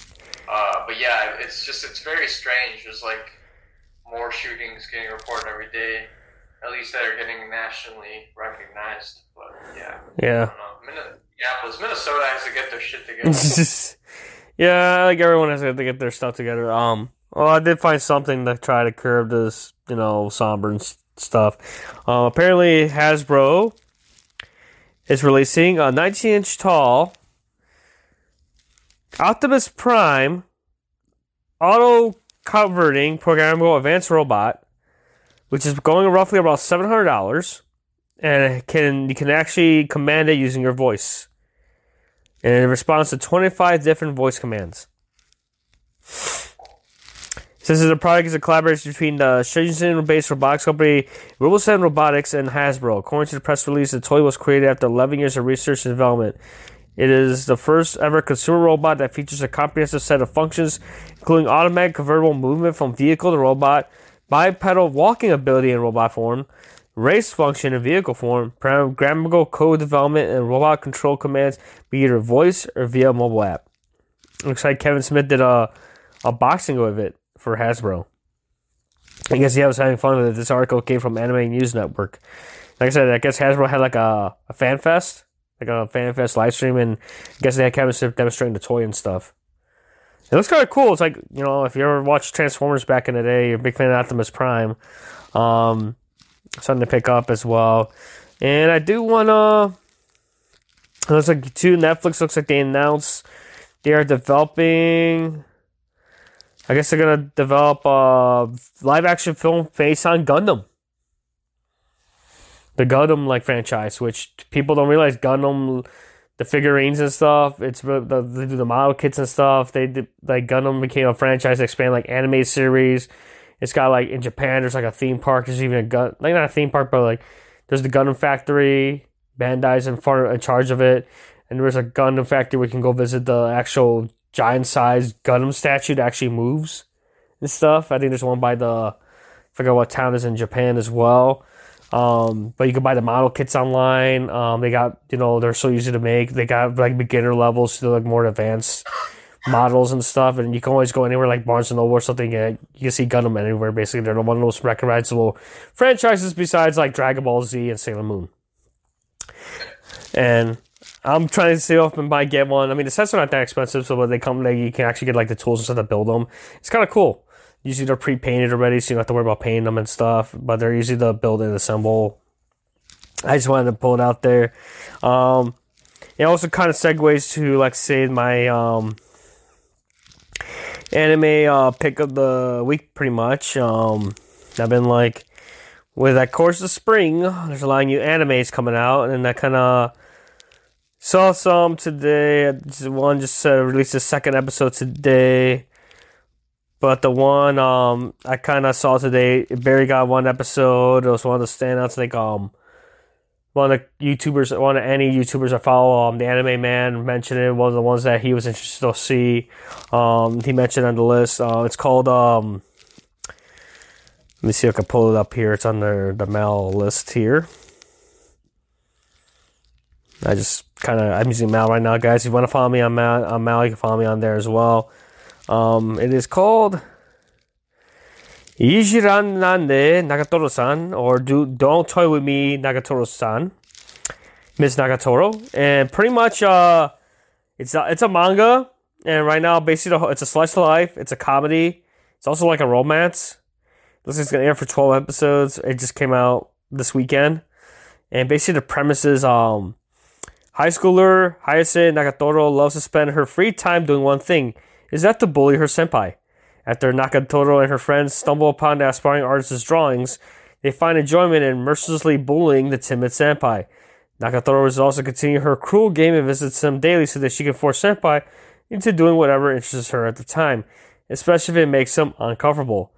Uh, but yeah, it's just it's very strange. There's like more shootings getting reported every day. At least that are getting nationally recognized. But yeah, I yeah. don't know. Minneapolis, Minnesota has to get their shit together. yeah, like everyone has to get their stuff together. Um, well, I did find something to try to curb this, you know, somber and stuff. Um, apparently Hasbro is releasing a 19 inch tall Optimus Prime auto converting programmable advanced robot, which is going roughly about seven hundred dollars, and can you can actually command it using your voice and it responds to 25 different voice commands. Is a product is a collaboration between uh, the Shenzhen-based robotics company Robosen Robotics and Hasbro. According to the press release, the toy was created after 11 years of research and development. It is the first ever consumer robot that features a comprehensive set of functions, including automatic convertible movement from vehicle to robot, bipedal walking ability in robot form, race function in vehicle form, programmable code development, and robot control commands be either voice or via mobile app. Looks like Kevin Smith did a, a boxing of it for Hasbro. I guess he was having fun with it. This article came from Anime News Network. Like I said, I guess Hasbro had like a, a fan fest, like a fan fest live stream, and I guess they had Kevin Smith demonstrating the toy and stuff. It looks kind of cool. It's like you know, if you ever watched Transformers back in the day, you're a big fan of Optimus Prime. Um, something to pick up as well. And I do want to. Looks like two Netflix looks like they announced they are developing. I guess they're gonna develop a live action film based on Gundam. The Gundam like franchise, which people don't realize Gundam, the figurines and stuff. It's the they do the model kits and stuff. They did, like Gundam became a franchise, expand like anime series. It's got like in Japan, there's like a theme park. There's even a gun, like not a theme park, but like there's the Gundam factory. Bandai's in front in charge of it, and there's a Gundam factory you can go visit the actual giant sized Gundam statue that actually moves and stuff. I think there's one by the I forget what town is in Japan as well. Um, but you can buy the model kits online. Um, they got you know they're so easy to make. They got like beginner levels to like more advanced models and stuff, and you can always go anywhere like Barnes and Noble or something. And you can see Gundam anywhere. Basically, they're one of the most recognizable franchises besides like Dragon Ball Z and Sailor Moon. And I'm trying to see if I buy get one. I mean, the sets are not that expensive, so when they come, they, you can actually get like the tools and stuff to build them. It's kind of cool. Usually they're pre-painted already, so you don't have to worry about painting them and stuff. But they're easy to build and assemble. I just wanted to pull it out there. Um, it also kind of segues to, like, say, my um, anime uh, pick of the week, pretty much. Um, I've been like, with that course of spring, there's a lot of new animes coming out, and that kind of saw some today. One just uh, released a second episode today. But the one um I kind of saw today, Barry got one episode. It was one of the standouts. Like um, one of the YouTubers, one of any YouTubers I follow, um, the Anime Man mentioned it. One of the ones that he was interested to see. Um, he mentioned on the list. Uh, it's called um. Let me see if I can pull it up here. It's under the Mal list here. I just kind of I'm using Mal right now, guys. If you want to follow me on Mal, on Mal, you can follow me on there as well. Um, it is called Ijiranaide Nagatoro-san, or Do Don't Toy with Me Nagatoro-san, Miss Nagatoro, and pretty much uh, it's a, it's a manga, and right now basically it's a slice of life. It's a comedy. It's also like a romance. This is gonna air for twelve episodes. It just came out this weekend, and basically the premise is um. High schooler Hayase Nagatoro loves to spend her free time doing one thing is that to bully her senpai. After Nagatoro and her friends stumble upon the aspiring artist's drawings, they find enjoyment in mercilessly bullying the timid senpai. Nagatoro is also continue her cruel game and visits him daily so that she can force senpai into doing whatever interests her at the time, especially if it makes him uncomfortable.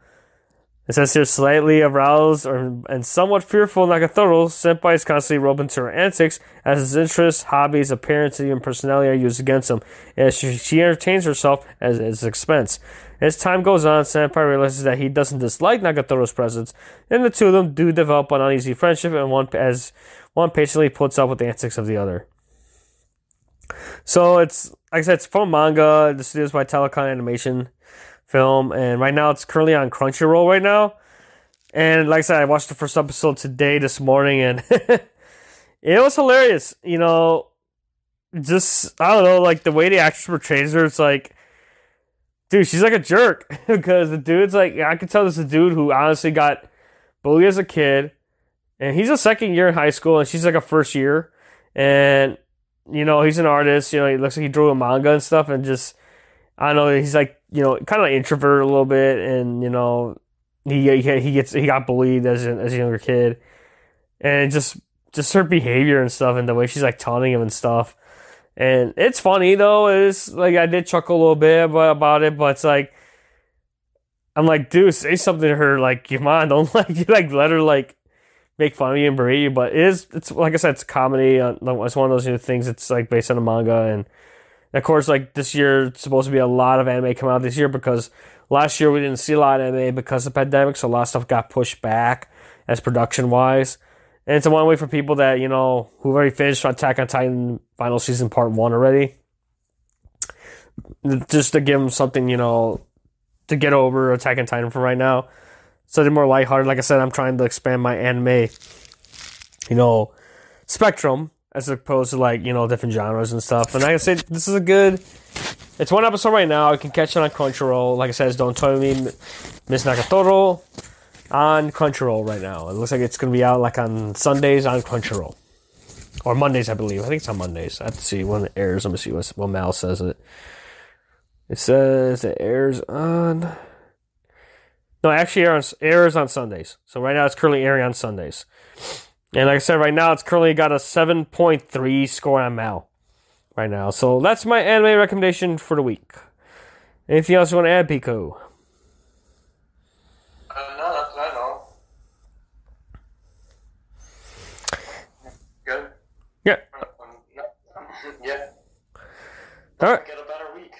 It says here slightly aroused or, and somewhat fearful Nagatoro, Senpai is constantly roped into her antics as his interests, hobbies, appearance, and even personality are used against him, and she, she entertains herself at his expense. As time goes on, Senpai realizes that he doesn't dislike Nagatoro's presence, and the two of them do develop an uneasy friendship, and one as one patiently puts up with the antics of the other. So it's like I said, it's from manga. The studio's by Telecom Animation film, and right now it's currently on Crunchyroll right now. And like I said, I watched the first episode today, this morning, and it was hilarious. You know, just I don't know, like the way the actress portrays her, it's like, dude, she's like a jerk because the dude's like, I can tell this is a dude who honestly got bullied as a kid, and he's a second year in high school, and she's like a first year, and you know he's an artist. You know, he looks like he drew a manga and stuff, and just I don't know, he's like you know kind of introvert a little bit, and you know he he gets he got bullied as a, as a younger kid, and just just her behavior and stuff, and the way she's like taunting him and stuff. And it's funny though. It's like I did chuckle a little bit about it, but it's like I'm like, dude, say something to her. Like, come on, don't like like let her like make fun of you and berate you. But it is it's like I said, it's comedy. Uh, it's one of those new things. It's like based on a manga, and of course, like this year, supposed to be a lot of anime come out this year because last year we didn't see a lot of anime because of the pandemic, so a lot of stuff got pushed back as production wise. And it's a one way for people that, you know, who've already finished Attack on Titan final season part one already. Just to give them something, you know, to get over Attack on Titan for right now. So they're more lighthearted. Like I said, I'm trying to expand my anime, you know, spectrum as opposed to like, you know, different genres and stuff. And like I said, this is a good it's one episode right now. You can catch it on Crunchyroll. Like I said, it's Don't Tell Me Miss Nagatoro on Crunchyroll right now. It looks like it's to be out like on Sundays on Crunchyroll. Or Mondays, I believe. I think it's on Mondays. I have to see when it airs. Let me see what, Mal says it. It says it airs on. No, actually airs, airs on Sundays. So right now it's currently airing on Sundays. And like I said, right now it's currently got a 7.3 score on Mal right now. So that's my anime recommendation for the week. Anything else you want to add, Biko? Uh, no, that's I know. Good. Yeah. yeah. All right. Get a better week.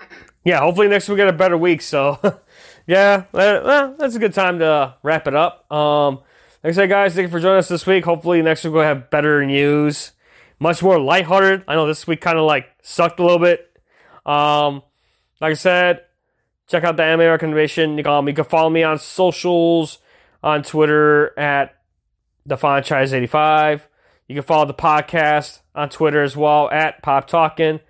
Yeah, hopefully next week we get a better week. So, yeah, well, that's a good time to wrap it up. Um, like I said, guys, thank you for joining us this week. Hopefully next week we'll have better news much more lighthearted. I know this week kind of like sucked a little bit. Um, like I said, check out the anime recommendation. You can, you can follow me on socials on Twitter at the franchise 85. You can follow the podcast on Twitter as well at Pop Talking.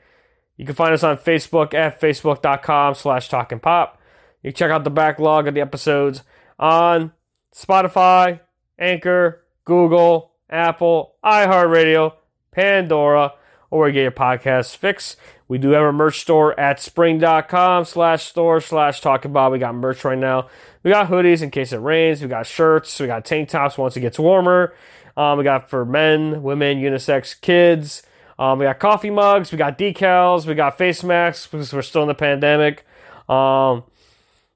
You can find us on Facebook at facebook.com slash talking pop. You can check out the backlog of the episodes on Spotify, Anchor, Google, Apple, iHeartRadio, Pandora, or where you get your podcast fix. We do have a merch store at spring.com slash store slash talking about. We got merch right now. We got hoodies in case it rains. We got shirts. We got tank tops once it gets warmer. Um, we got for men, women, unisex, kids. Um, we got coffee mugs. We got decals. We got face masks because we're still in the pandemic. Um,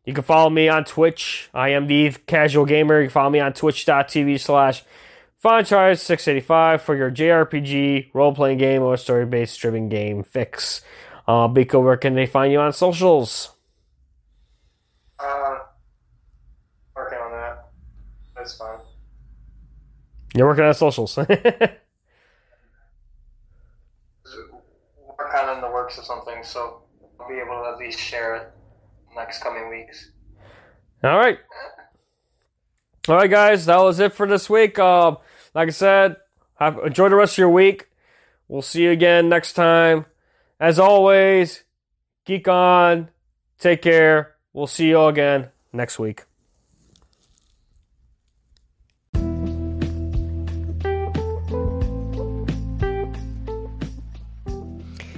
You can follow me on Twitch. I am the casual gamer. You can follow me on twitch.tv slash franchise685 for your JRPG role playing game or story based driven game fix. Uh, Biko, where can they find you on socials? Uh, working on that. That's fine. You're working on socials. Work on in the works of something, so I'll be able to at least share it next coming weeks. All right. All right, guys, that was it for this week. Um, like I said, have, enjoy the rest of your week. We'll see you again next time. As always, geek on. Take care. We'll see you all again next week.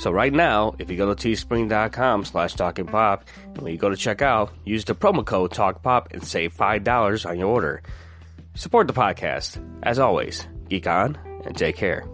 So right now, if you go to teespring.com slash talkingpop, and when you go to checkout, use the promo code TalkPop and save $5 on your order. Support the podcast. As always, geek on and take care.